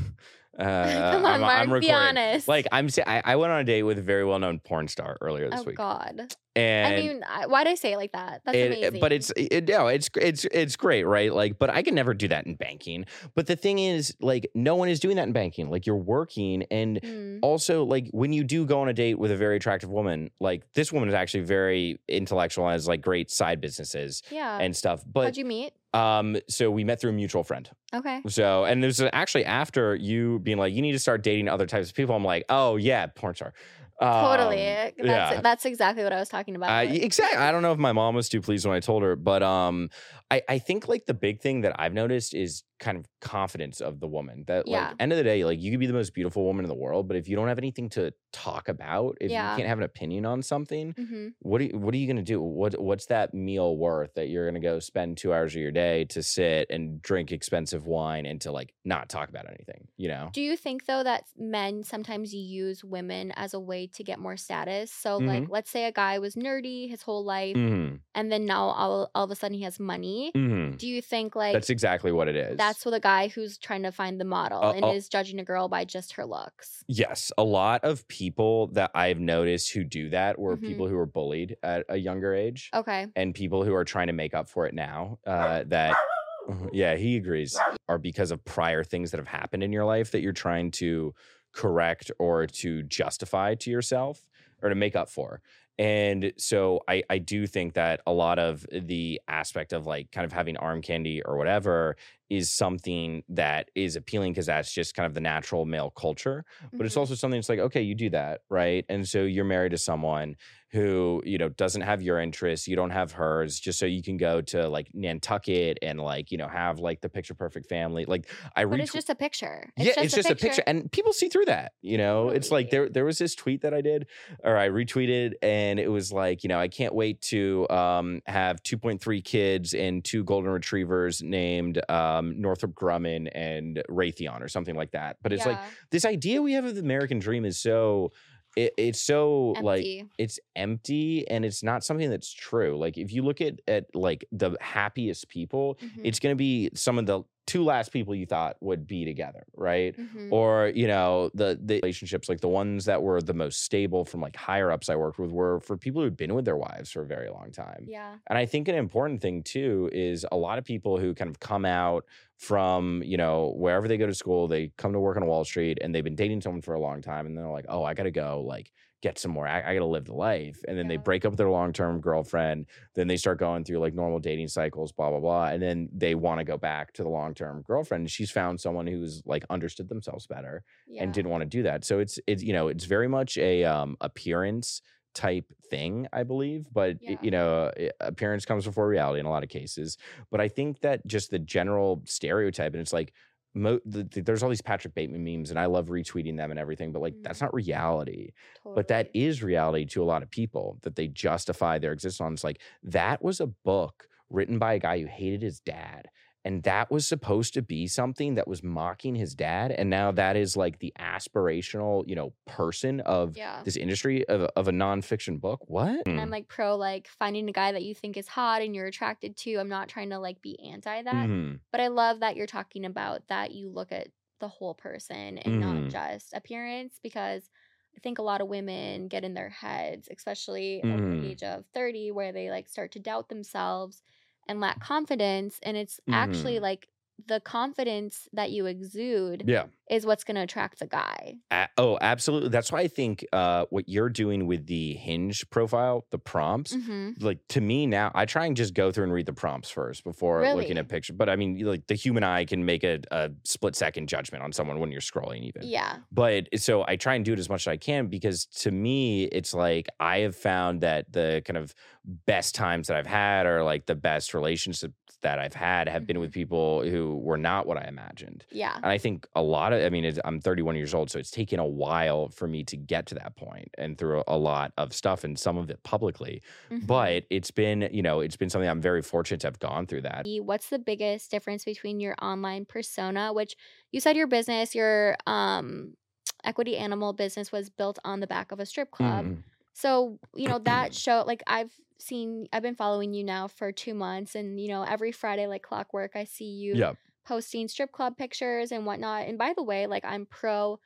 uh, Come on, I'm, Mark, I'm be honest. Like I'm, I, I went on a date with a very well-known porn star earlier this week. oh week, God. and I mean, I, why'd I say it like that? That's it- amazing. but it's it, no, it's it's it's great, right? Like, but I can never do that in banking. But the thing is, like, no one is doing that in banking. Like, you're working, and Mm, also, like, when you do go on a date with a very attractive woman, like this woman is actually very intellectual and has like great side businesses yeah. and stuff. But how'd you meet? Um, so we met through a mutual friend. Okay. So, and this is actually after you being like, you need to start dating other types of people. I'm like, oh yeah, porn star. Totally. Um, That's yeah. that's exactly what I was talking about. Uh, exactly. I don't know if my mom was too pleased when I told her, but um, I I think like the big thing that I've noticed is kind of confidence of the woman. That like end of the day, like you could be the most beautiful woman in the world, but if you don't have anything to talk about, if Yeah. you can't have an opinion on something, hmm what are you, what are you gonna do? What what's that meal worth that you're gonna go spend two hours of your day to sit and drink expensive wine and to like not talk about anything? You know. Do you think though that men sometimes use women as a way to get more status? So like, Mm-hmm. let's say a guy was nerdy his whole life, hmm and then now all, all of a sudden he has money. hmm Do you think like That's exactly what it is. That's what a guy who's trying to find the model Uh, and oh. is judging a girl by just her looks. Yes, a lot of people that I've noticed who do that were Mhm. people who were bullied at a younger age, Okay. and people who are trying to make up for it now. Uh, that, yeah, he agrees, are because of prior things that have happened in your life that you're trying to correct or to justify to yourself or to make up for. And so I, I do think that a lot of the aspect of like kind of having arm candy or whatever is something that is appealing because that's just kind of the natural male culture but it's Mhm. also something that's like okay you do that right and so you're married to someone who you know doesn't have your interests you don't have hers just so you can go to like nantucket and like you know have like the picture perfect family like i But it's just a picture. yeah, it's just a picture, and people see through that. You know, it's like there there was this tweet that I did, or I retweeted, and it was like, you know, I can't wait to um, have 2.3 kids and two golden retrievers named um, Northrop Grumman and Raytheon or something like that. But it's like this idea we have of the American dream is so. It, it's so like it's empty and it's not something that's true like if you look at at like the happiest people Mhm. it's going to be some of the two last people you thought would be together, right? Mhm. Or, you know, the the relationships, like the ones that were the most stable from like higher ups I worked with were for people who'd been with their wives for a very long time. yeah. And I think an important thing too is a lot of people who kind of come out from, you know, wherever they go to school, they come to work on Wall Street and they've been dating someone for a long time and they're like, oh, I got to go like get some more. I, I got to live the life. And then they break up with their long term girlfriend. Then they start going through like normal dating cycles, blah, blah, blah. And then they want to go back to the long term girlfriend. And she's found someone who's like understood themselves better Yeah. and didn't want to do that. So it's it's you know it's very much a um appearance type thing, I believe. But Yeah. you know, appearance comes before reality in a lot of cases. But I think that just the general stereotype, and it's like. Mo- the, the- there's all these Patrick Bateman memes, and I love retweeting them and everything. But like, that's Mhm. not reality. But that is reality to a lot of people that they justify their existence on. It's like that was a book written by a guy who hated his dad. And that was supposed to be something that was mocking his dad. And now that is like the aspirational, you know, person of Yeah. this industry of, a- of a nonfiction book. What? And I'm like pro like finding a guy that you think is hot and you're attracted to. I'm not trying to like be anti that. Mhm. But I love that you're talking about that you look at the whole person and Mhm. not just appearance because I think a lot of women get in their heads, especially at Mhm. the age of 30, where they like start to doubt themselves and lack confidence. And it's actually Mhm. like the confidence that you exude Yeah. Is what's going to attract the guy. A- oh, absolutely. That's why I think uh, what you're doing with the Hinge profile, the prompts, hmm like to me now, I try and just go through and read the prompts first before looking at pictures. But I mean, like the human eye can make a, a split second judgment on someone when you're scrolling, even. Yeah. But so I try and do it as much as I can because to me, it's like I have found that the kind of best times that I've had or like the best relationships that I've had have been with people who were not what I imagined. Yeah. And I think a lot of, I mean, it's, I'm 31 years old, so it's taken a while for me to get to that point and through a, lot of stuff and some of it publicly. Mhm. But it's been, you know, it's been something I'm very fortunate to have gone through that. what's the biggest difference between your online persona which you said your business your um equity animal business was built on the back of a strip club Mhm. so you know that show like i've seen i've been following you now for two months and you know every friday like clockwork i see you Yeah. Posting strip club pictures and whatnot and by the way like i'm pro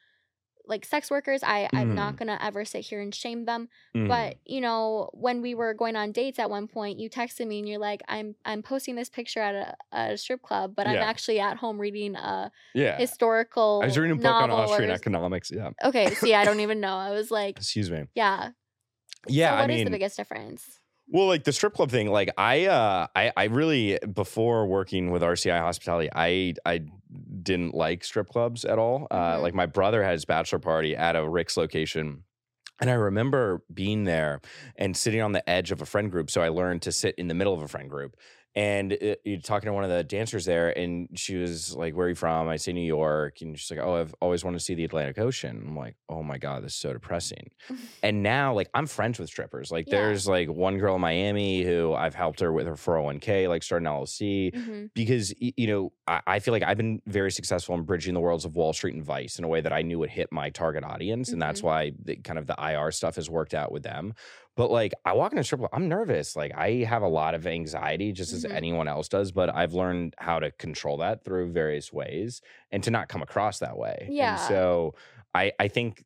like sex workers i i'm not gonna ever sit here and shame them Mhm. but you know when we were going on dates at one point you texted me and you're like i'm i'm posting this picture at a, a strip club but i'm actually at home reading a yeah. historical I was reading a book on Austrian or- economics. Yeah. okay see i don't even know i was like Excuse me. yeah Yeah. so what I is mean, the biggest difference Well, like the strip club thing, like I, uh, I, I really before working with RCI Hospitality, I, I didn't like strip clubs at all. Uh, Mhm. like my brother had his bachelor party at a Rick's location. And I remember being there and sitting on the edge of a friend group. So I learned to sit in the middle of a friend group. And it, you're talking to one of the dancers there, and she was like, "Where are you from?" I say New York, and she's like, "Oh, I've always wanted to see the Atlantic Ocean." I'm like, "Oh my god, this is so depressing." and now, like, I'm friends with strippers. Like, Yeah. there's like one girl in Miami who I've helped her with her 401k, like start an LLC Mhm. because you know I, I feel like I've been very successful in bridging the worlds of Wall Street and Vice in a way that I knew would hit my target audience, and that's Mhm. why the, kind of the IR stuff has worked out with them. But like I walk in a strip club, I'm nervous. Like I have a lot of anxiety, just as Mhm. anyone else does. But I've learned how to control that through various ways and to not come across that way. Yeah. And so I I think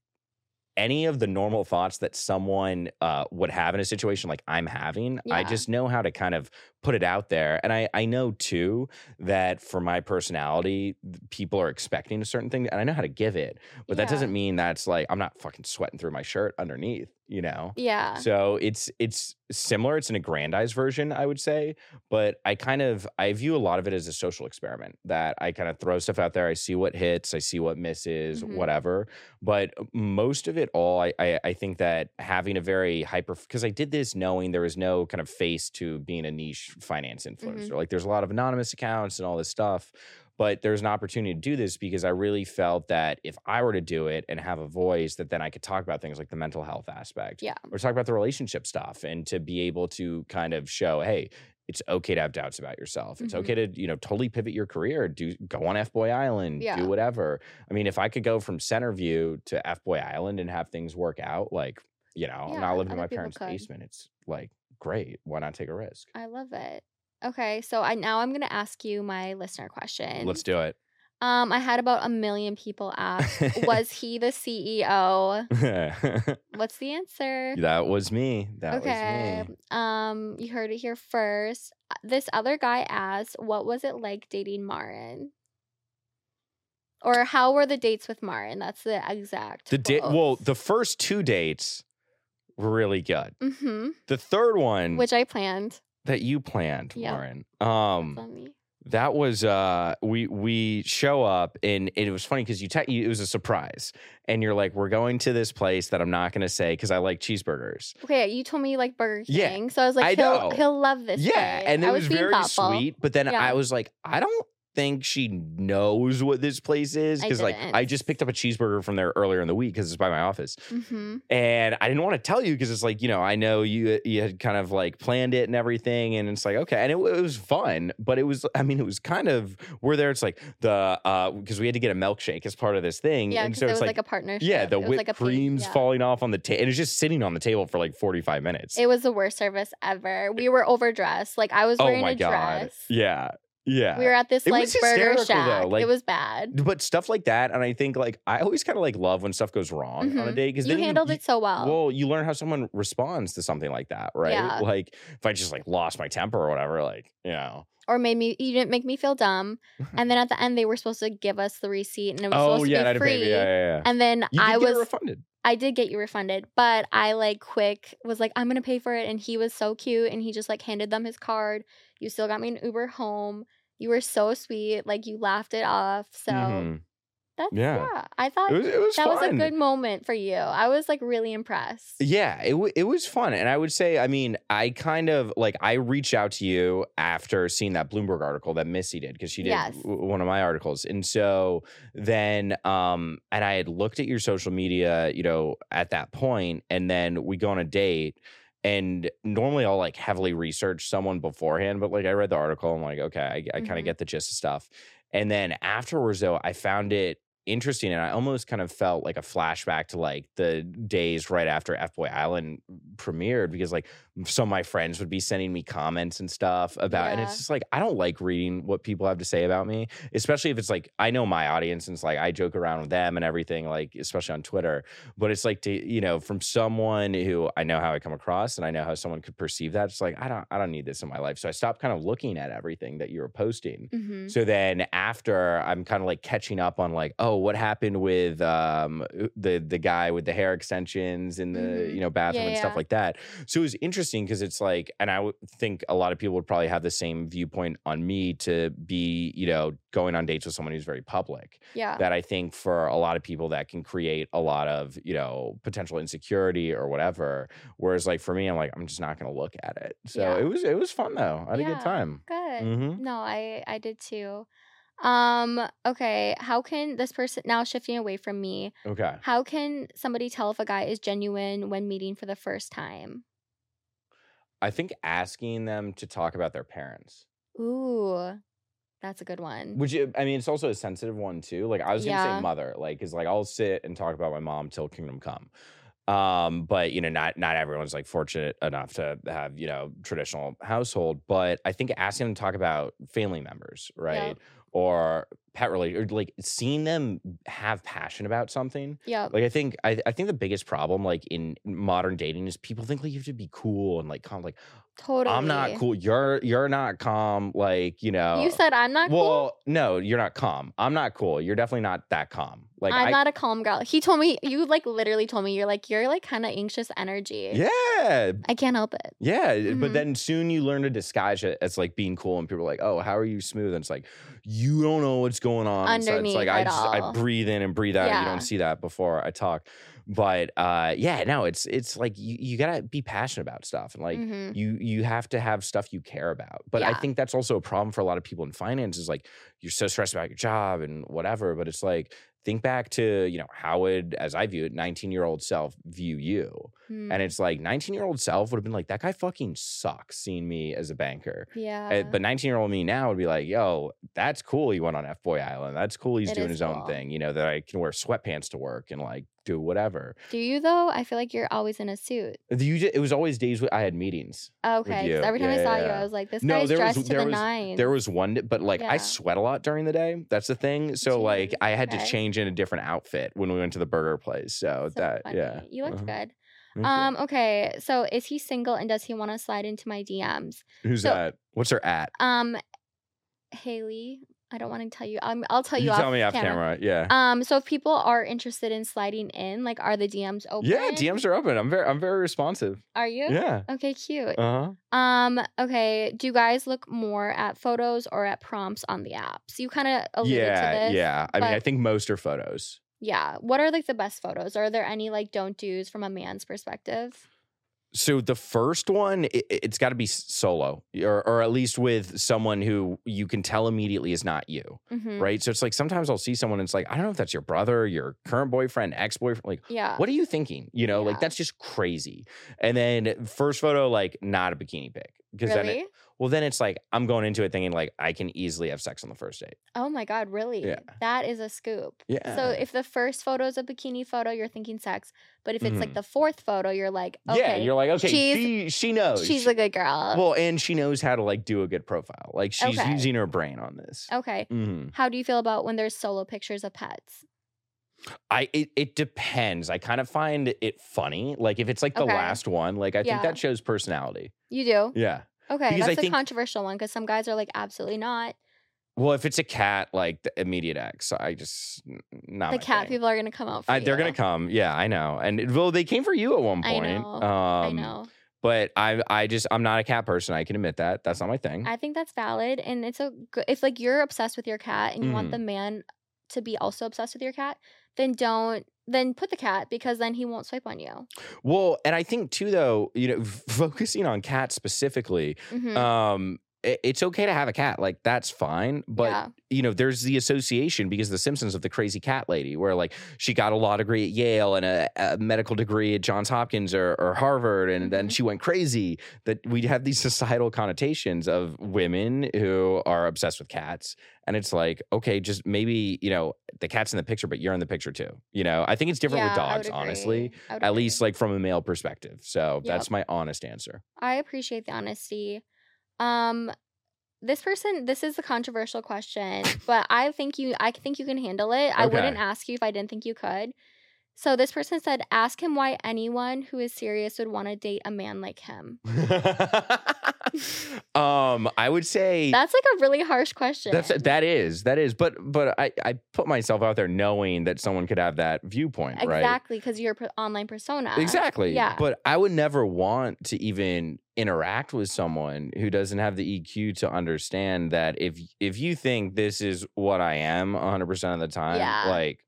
any of the normal thoughts that someone uh, would have in a situation like I'm having, I just know how to kind of put it out there. And I, I know too that for my personality, people are expecting a certain thing and I know how to give it. But that doesn't mean that's like I'm not fucking sweating through my shirt underneath, you know? yeah So it's it's similar. It's an aggrandized version, I would say. But I kind of I view a lot of it as a social experiment that I kind of throw stuff out there. I see what hits, I see what misses, Mhm. whatever. But most of it all, I I, I think that having a very hyper because I did this knowing there was no kind of face to being a niche finance influencer. Like there's a lot of anonymous accounts and all this stuff. But there's an opportunity to do this because I really felt that if I were to do it and have a voice, that then I could talk about things like the mental health aspect yeah or talk about the relationship stuff and to be able to kind of show hey it's okay to have doubts about yourself it's Mhm. okay to you know totally pivot your career do go on f-boy island Yeah. do whatever i mean if i could go from centerview to f-boy island and have things work out like you know i'm not living in my parents could. basement it's like great why not take a risk i love it Okay, so I now I'm gonna ask you my listener question. Let's do it. Um, I had about a million people ask, was he the CEO? What's the answer? That was me. That okay. was me. Um, you heard it here first. Uh, This other guy asked, "What was it like dating Marin?" Or how were the dates with Marin? That's the exact. The date. Well, the first two dates really good. hmm The third one which I planned. that you planned, Yeah. Lauren. Um, that was uh, we we show up and it was funny because you, te- you it was a surprise and you're like we're going to this place that I'm not going to say because I like cheeseburgers. Okay, you told me you like Burger Yeah, King, so I was like, I he'll know. he'll love this. yeah, place. and it I was, was, very thoughtful. sweet. But then Yeah. I was like, I don't think she knows what this place is because like I just picked up a cheeseburger from there earlier in the week because it's by my office. hmm and I didn't want to tell you because it's like you know I know you you had kind of like planned it and everything, and it's like okay, and it, it was fun, but it was I mean it was kind of we're there. It's like the uh because we had to get a milkshake as part of this thing, Yeah, and so it it's was like, like, a partnership. yeah, the whipped like cream's yeah. falling off on the table, and it's just sitting on the table for like forty five minutes. It was the worst service ever. We were overdressed. Like I was oh wearing my a god, dress. yeah, yeah. We were at this It like burger shack. like- it was bad. but stuff like that, and I think like I always kind of like love when stuff goes wrong on a Mhm. date because You then handled you, it so well. Well, you learn how someone responds to something like that, right? Yeah. Like if I just like lost my temper or whatever, like you know. or made me you didn't make me feel dumb. And then at the end they were supposed to give us the receipt and it was oh supposed yeah, to be had to pay. free. Yeah, yeah, yeah. And then you I get was refunded. I did get you refunded, but I like quick was like, I'm gonna pay for it. And he was so cute and he just like handed them his card. You still got me an Uber home. You were so sweet. Like you laughed it off. So Mhm. that's Yeah. yeah. I thought It was it was that was a good moment for you. I was like really impressed. Yeah, it w- it was fun, and I would say, I mean, I kind of like I reached out to you after seeing that Bloomberg article that Missy did because she did Yes. w- one of my articles, and so then, um, and I had looked at your social media, you know, at that point, and then we go on a date. And normally I'll like heavily research someone beforehand, but like I read the article, I'm like, okay, I, I kind of mm-hmm. get the gist of stuff. And then afterwards, though, I found it interesting and I almost kind of felt like a flashback to like the days right after F Boy Island premiered because like some of my friends would be sending me comments and stuff about and it's just like I don't like reading what people have to say about me, especially if it's like I know my audience and it's like I joke around with them and everything, like especially on Twitter. But it's like to, you know, from someone who I know how I come across and I know how someone could perceive that. It's like I don't I don't need this in my life. So I stopped kind of looking at everything that you were posting. hmm So then after I'm kind of like catching up on like, oh, what happened with um the the guy with the hair extensions in the Mhm. you know bathroom Yeah, and stuff like that. So it was interesting because it's like, and I would think a lot of people would probably have the same viewpoint on me to be, you know, going on dates with someone who's very public. Yeah. That I think for a lot of people that can create a lot of, you know, potential insecurity or whatever. Whereas like for me, I'm like, I'm just not gonna look at it. So Yeah. it was it was fun though. I had a good time. Good. hmm No, I I did too. Um, okay, how can this person now shifting away from me, Okay. how can somebody tell if a guy is genuine when meeting for the first time? I think asking them to talk about their parents. Ooh, that's a good one. Which I mean, it's also a sensitive one too. Like I was gonna Yeah. say mother, like is like I'll sit and talk about my mom till kingdom come. Um, but you know, not not everyone's like fortunate enough to have you know traditional household. But I think asking them to talk about family members, right, Yep. or pet related, or like seeing them have passion about something. Yeah. Like I think I, I think the biggest problem like in modern dating is people think like you have to be cool and like kind of Like Totally. I'm not cool. You're you're not calm. Like you know. You said I'm not well, cool. no, you're not calm. I'm not cool. You're definitely not that calm. Like I'm I, not a calm girl. He told me you like literally told me you're like you're like kind of anxious energy. yeah, I can't help it. yeah. Mhm. But then soon you learn to disguise it as like being cool, and people are like, "Oh, how are you smooth?" And it's like you don't know what's going on. Underneath it's like I just I breathe in and breathe out. You don't see that before I talk. But uh, yeah, no, it's it's like you you gotta be passionate about stuff and like Mhm. you you have to have stuff you care about but i think that's also a problem for a lot of people in finance is like you're so stressed about your job and whatever but it's like think back to you know how would as i view it 19 year old self view you Hmm. and it's like 19 year old self would have been like that guy fucking sucks seeing me as a banker yeah. Uh, but 19 year old me now would be like, yo, that's cool. He went on F Boy Island. That's cool. He's It doing is his own thing. You know, that I can wear sweatpants to work and like do whatever. Do you though? I feel like you're always in a suit. You ju- it was always days I had meetings. Okay, every time Yeah, I saw yeah, you, yeah. I was like, this No, guy's there was- dressed to there the was- nines. There was one, but like I sweat a lot during the day. That's the thing. So like I had to okay. Change in a different outfit when we went to the burger place. So, So that funny. yeah. You looked uh-huh. good. Thank you. Um, okay, so is he single and does he want to slide into my DMs? Who's so- that? What's her at? Um, Haley, I don't want to tell you. Um, I'll tell you. You off tell me off camera. Yeah. Um, so if people are interested in sliding in, like, are the DMs open? yeah, DMs are open. I'm very I'm very responsive. Are you? Yeah. Okay, cute. Uh-huh. Um, okay. Do you guys look more at photos or at prompts on the apps? You kind of alluded Yeah, to this. yeah. I mean, I think most are photos. Yeah. What are like the best photos? Are there any like don't do's from a man's perspective? So the first one, it, it's got to be solo, or or at least with someone who you can tell immediately is not you, Mm-hmm. right? So it's like sometimes I'll see someone, and it's like I don't know if that's your brother, your current boyfriend, ex boyfriend, like. Yeah. What are you thinking? You know, like that's just crazy. And then first photo, like not a bikini pic, because really? then it, well, then it's like I'm going into it thinking like I can easily have sex on the first date. oh my god, really? Yeah. That is a scoop. Yeah. So if the first photo is a bikini photo, you're thinking sex. But if it's like Mhm. the fourth photo, you're like, okay, yeah, you're like okay, she's- she she knows. she's a good girl. well, and she knows how to like do a good profile. Like she's Okay. using her brain on this. okay. Mhm. How do you feel about when there's solo pictures of pets? I it, it depends. I kind of find it funny. Like if it's like the Okay. last one, like I think that shows personality. You do? Yeah. Okay, Because that's a think- controversial one because some guys are like, absolutely not. Well, if it's a cat, like the immediate ex, I just not the cat thing. people are gonna come out for I, you. they're gonna come. Yeah, I know. And it- well, they came for you at one I point. know, Um, I know. But I, I just, I'm not a cat person. I can admit that. That's not my thing. I think that's valid, and it's a good. If like you're obsessed with your cat and you want Mhm. the man to be also obsessed with your cat, then don't. Then put the cat because then he won't swipe on you. well, and I think too, though, you know, focusing on cats specifically, Mhm. um, it's okay to have a cat. Like that's fine. But yeah, you know, there's the association because the Simpsons of the crazy cat lady, where like she got a law degree at Yale and a, a medical degree at Johns Hopkins or, or Harvard, and then Mhm. she went crazy. That we have these societal connotations of women who are obsessed with cats, and it's like, okay, just maybe you know the cat's in the picture, but you're in the picture too. You know, I think it's different yeah, with dogs, honestly. agree. I would At agree. least like from a male perspective. So Yep. that's my honest answer. I appreciate the honesty. Um this person this is a controversial question, but I think you I think you can handle it. I wouldn't ask you if I didn't think you could. So this person said ask him why anyone who is serious would want to date a man like him. um, I would say That's like a really harsh question. That's that is that is, but but I I put myself out there knowing that someone could have that viewpoint, right? exactly because you're a online persona. Exactly. Yeah. But I would never want to even interact with someone who doesn't have the EQ to understand that if if you think this is what I am 100% of the time, Yeah. like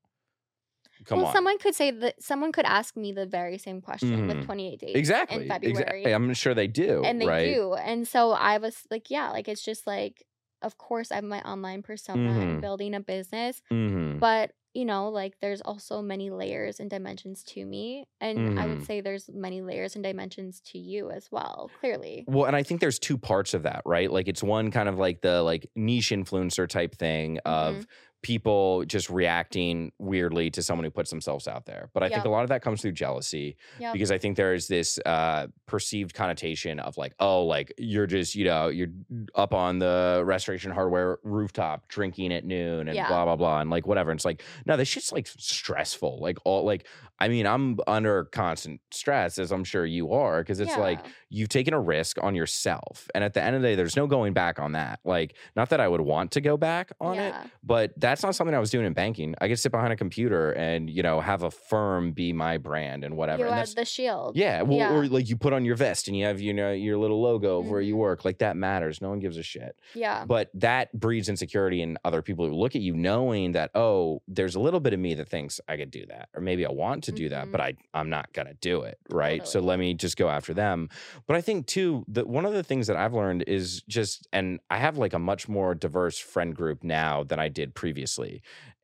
come well, on. someone could say that someone could ask me the very same question with Mhm. 28 days exactly. in February. Exactly. I'm sure they do, and they right? do. And so I was like, yeah, like it's just like, of course, I have my online persona Mhm. and building a business, Mhm. but you know, like there's also many layers and dimensions to me, and I would Mhm. say there's many layers and dimensions to you as well. Clearly, Well, and I think there's two parts of that, right? Like it's one kind of like the like niche influencer type thing Mm-hmm. of people just reacting weirdly to someone who puts themselves out there. But I think a lot of that comes through jealousy Yep. because I think there is this uh perceived connotation of like, oh, like you're just, you know, you're up on the restoration hardware rooftop drinking at noon and Yeah. blah blah blah and like whatever. And it's like, no, this shit's like stressful. Like all like I mean, I'm under constant stress as I'm sure you are because it's like you've taken a risk on yourself. And at the end of the day, there's no going back on that. Like, not that I would want to go back on it, but but that's not something I was doing in banking. I could sit behind a computer and, you know, have a firm be my brand and whatever. You and that's the shield. yeah, well, Yeah. or like you put on your vest and you have, you know, your little logo of where you Mhm. work. Like that matters. No one gives a shit. Yeah. But that breeds insecurity in other people who look at you knowing that, oh, there's a little bit of me that thinks I could do that. Or maybe I want to do that, Mhm. but I, I'm not gonna do it. Right. So let me just go after them. But I think too, that one of the things that I've learned is just and I have like a much more diverse friend group now than I did previously.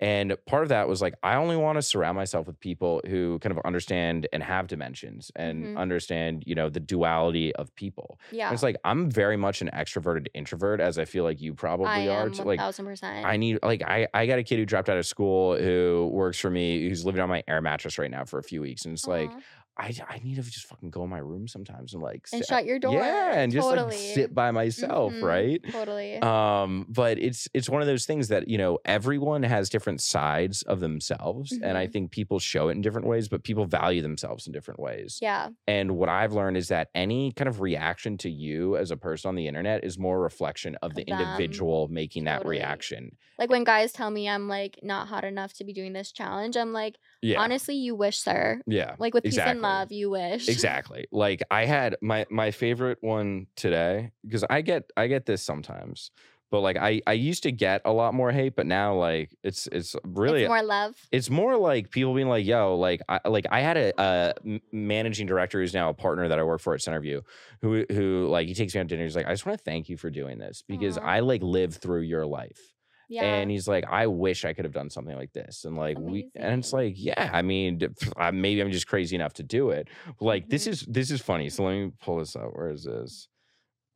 And part of that was like, I only want to surround myself with people who kind of understand and have dimensions and Mhm. understand, you know, the duality of people. And Yeah. it's like, I'm very much an extroverted introvert, as I feel like you probably I are. am. Like, thousand percent. I need like I I got a kid who dropped out of school who works for me who's living on my air mattress right now for a few weeks and it's like Aw. I I need to just fucking go in my room sometimes and like and sit- shut your door. yeah and just totally. like sit by myself Mhm, right Totally. um but it's it's one of those things that you know everyone has different sides of themselves and i Mhm. think people show it in different ways but people value themselves in different ways yeah. and what i've learned is that any kind of reaction to you as a person on the internet is more a reflection of the them. individual making that reaction Like when guys tell me I'm like not hot enough to be doing this challenge, I'm like, yeah honestly, you wish, sir. yeah Like with peace and love, you wish. exactly like i had my my favorite one today because i get i get this sometimes but like i i used to get a lot more hate but now like it's it's really It's more love. it's more like people being like, "Yo, like, I like I had a managing director who's now a partner that I work for at Centerview, who who like he takes me out to dinner. He's like, I just want to thank you for doing this because Aw. I like live through your life, Yeah. and he's like, I wish I could have done something like this, and like we, and it's like, yeah, I mean, d- pff, I- maybe I'm just crazy enough to do it. Like this Mhm. is this is funny. So let me pull this out. Where is this?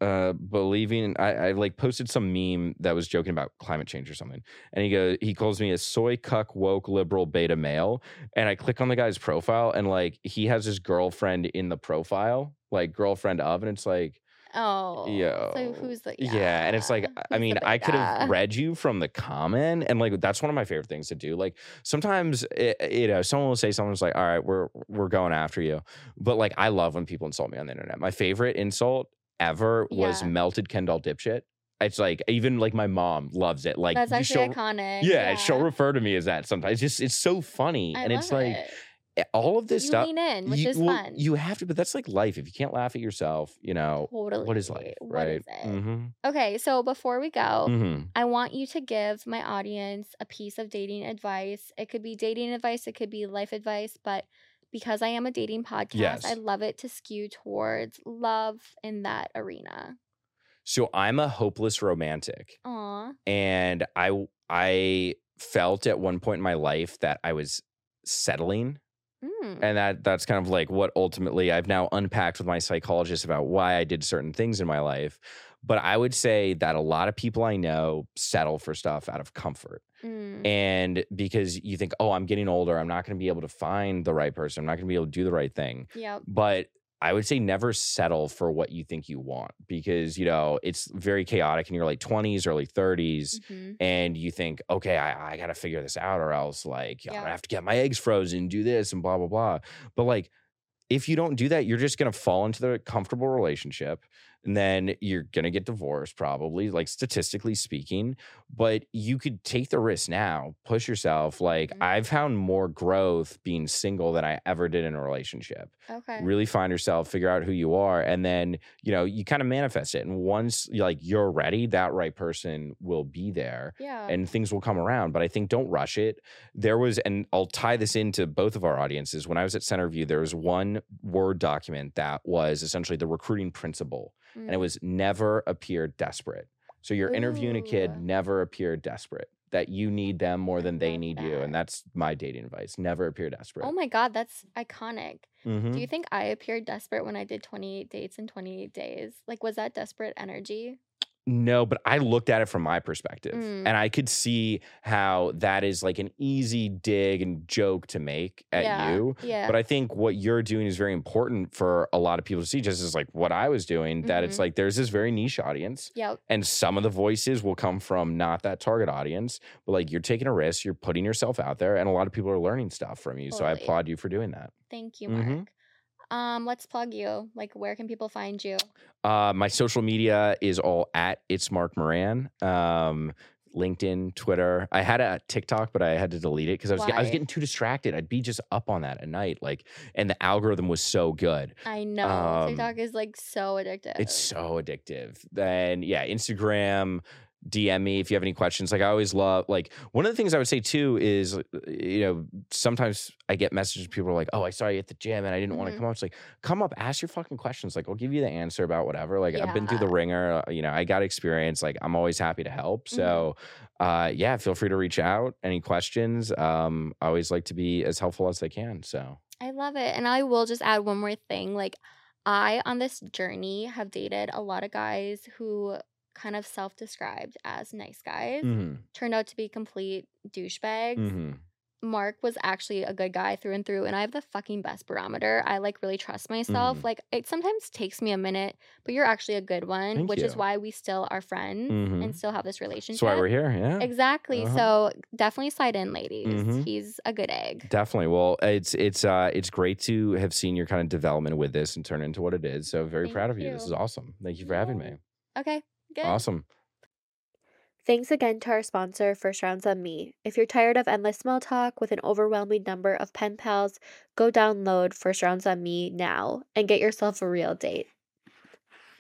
uh believing I, I like posted some meme that was joking about climate change or something and he goes he calls me a soy cuck woke liberal beta male and i click on the guy's profile and like he has his girlfriend in the profile like girlfriend of and it's like oh. yeah. So who's the yeah, and it's like yeah, i mean i could have read you from the comment and like that's one of my favorite things to do like sometimes it, you know someone will say someone's like all right we're we're going after you but like i love when people insult me on the internet my favorite insult ever was Yeah. melted kendall dipshit it's like even like my mom loves it like That's actually she'll- iconic. yeah, she'll refer to me as that sometimes it's just it's so funny I and it's like it. All of this you stuff lean in, which you, is well, fun. you have to but that's like life if you can't laugh at yourself you know totally. what is life What right is mm-hmm. Okay, so before we go, Mm-hmm. I want you to give my audience a piece of dating advice. It could be dating advice, it could be life advice, but because I am a dating podcast, Yes. I love it to skew towards love in that arena. So I'm a hopeless romantic, Aw. and I I felt at one point in my life that I was settling, Mm. and that that's kind of like what ultimately I've now unpacked with my psychologist about why I did certain things in my life. But I would say that a lot of people I know settle for stuff out of comfort. Mm. And because you think, oh, I'm getting older, I'm not going to be able to find the right person, I'm not going to be able to do the right thing. Yep. but I would say never settle for what you think you want because you know it's very chaotic in your late twenties, early 30s, Mhm. and you think, okay, I, I got to figure this out, or else like I'm Yeah. gonna have to get my eggs frozen, do this, and blah blah blah. But like, if you don't do that, you're just gonna fall into the comfortable relationship, and then you're gonna get divorced, probably, like statistically speaking. But you could take the risk now, push yourself. Like Mhm. I've found more growth being single than I ever did in a relationship Okay. really find yourself figure out who you are and then you know you kind of manifest it and once like you're ready that right person will be there yeah. and things will come around but i think don't rush it there was and i'll tie this into both of our audiences when i was at centerview there was one word document that was essentially the recruiting principle and it Mm. was never appear desperate so you're interviewing a kid never appear desperate that you need them more than they need you and that's my dating advice never appear desperate Oh my god, that's iconic. Mhm. Do you think I appeared desperate when I did 28 dates in 28 days? Like was that desperate energy? No, but I looked at it from my perspective Mm. and I could see how that is like an easy dig and joke to make at yeah. you. Yeah. But I think what you're doing is very important for a lot of people to see, just as like what I was doing, that it's Mhm. like there's this very niche audience. yep. And some of the voices will come from not that target audience, but like you're taking a risk, you're putting yourself out there, and a lot of people are learning stuff from you. So I applaud you for doing that. Thank you, Mark. Mhm. Um, let's plug you. Like where can people find you? Uh, my social media is all at it's Mark Moran. Um, LinkedIn, Twitter. I had a TikTok, but I had to delete it because I was get- I was getting too distracted. I'd be just up on that at night, like, and the algorithm was so good. I know Um, TikTok is like so addictive. It's so addictive. Then yeah, Instagram. DM me if you have any questions. Like I always love like one of the things I would say too is uh, you know sometimes I get messages people are like oh I saw you at the gym and I didn't want to come up. It's like come up, ask your fucking questions. Like I'll give you the answer about whatever. Like I've been through the ringer. uh, You know I got experience. Like I'm always happy to help. Mhm. So uh, yeah, feel free to reach out. Any questions? Um, I always like to be as helpful as I can. So I love it. And I will just add one more thing. Like, I, on this journey, have dated a lot of guys who kind of self described as nice guys, mhm, turned out to be complete douchebags. mhm. Mark was actually a good guy through and through, and I have the fucking best barometer. I like really trust myself. Mhm. Like, it sometimes takes me a minute, but you're actually a good one, Thank which is why we still are friends and still have this relationship. that's why we're here. Yeah. Exactly. Uh-huh. So definitely slide in, ladies. Mhm. He's a good egg. Definitely. Well, it's it's uh it's great to have seen your kind of development with this and turn into what it is. So very proud of Thank you. This is awesome. Thank you for having me. Okay. Good. Awesome. Thanks again to our sponsor, First Rounds on Me. If you're tired of endless small talk with an overwhelming number of pen pals, go download First Rounds on Me now and get yourself a real date.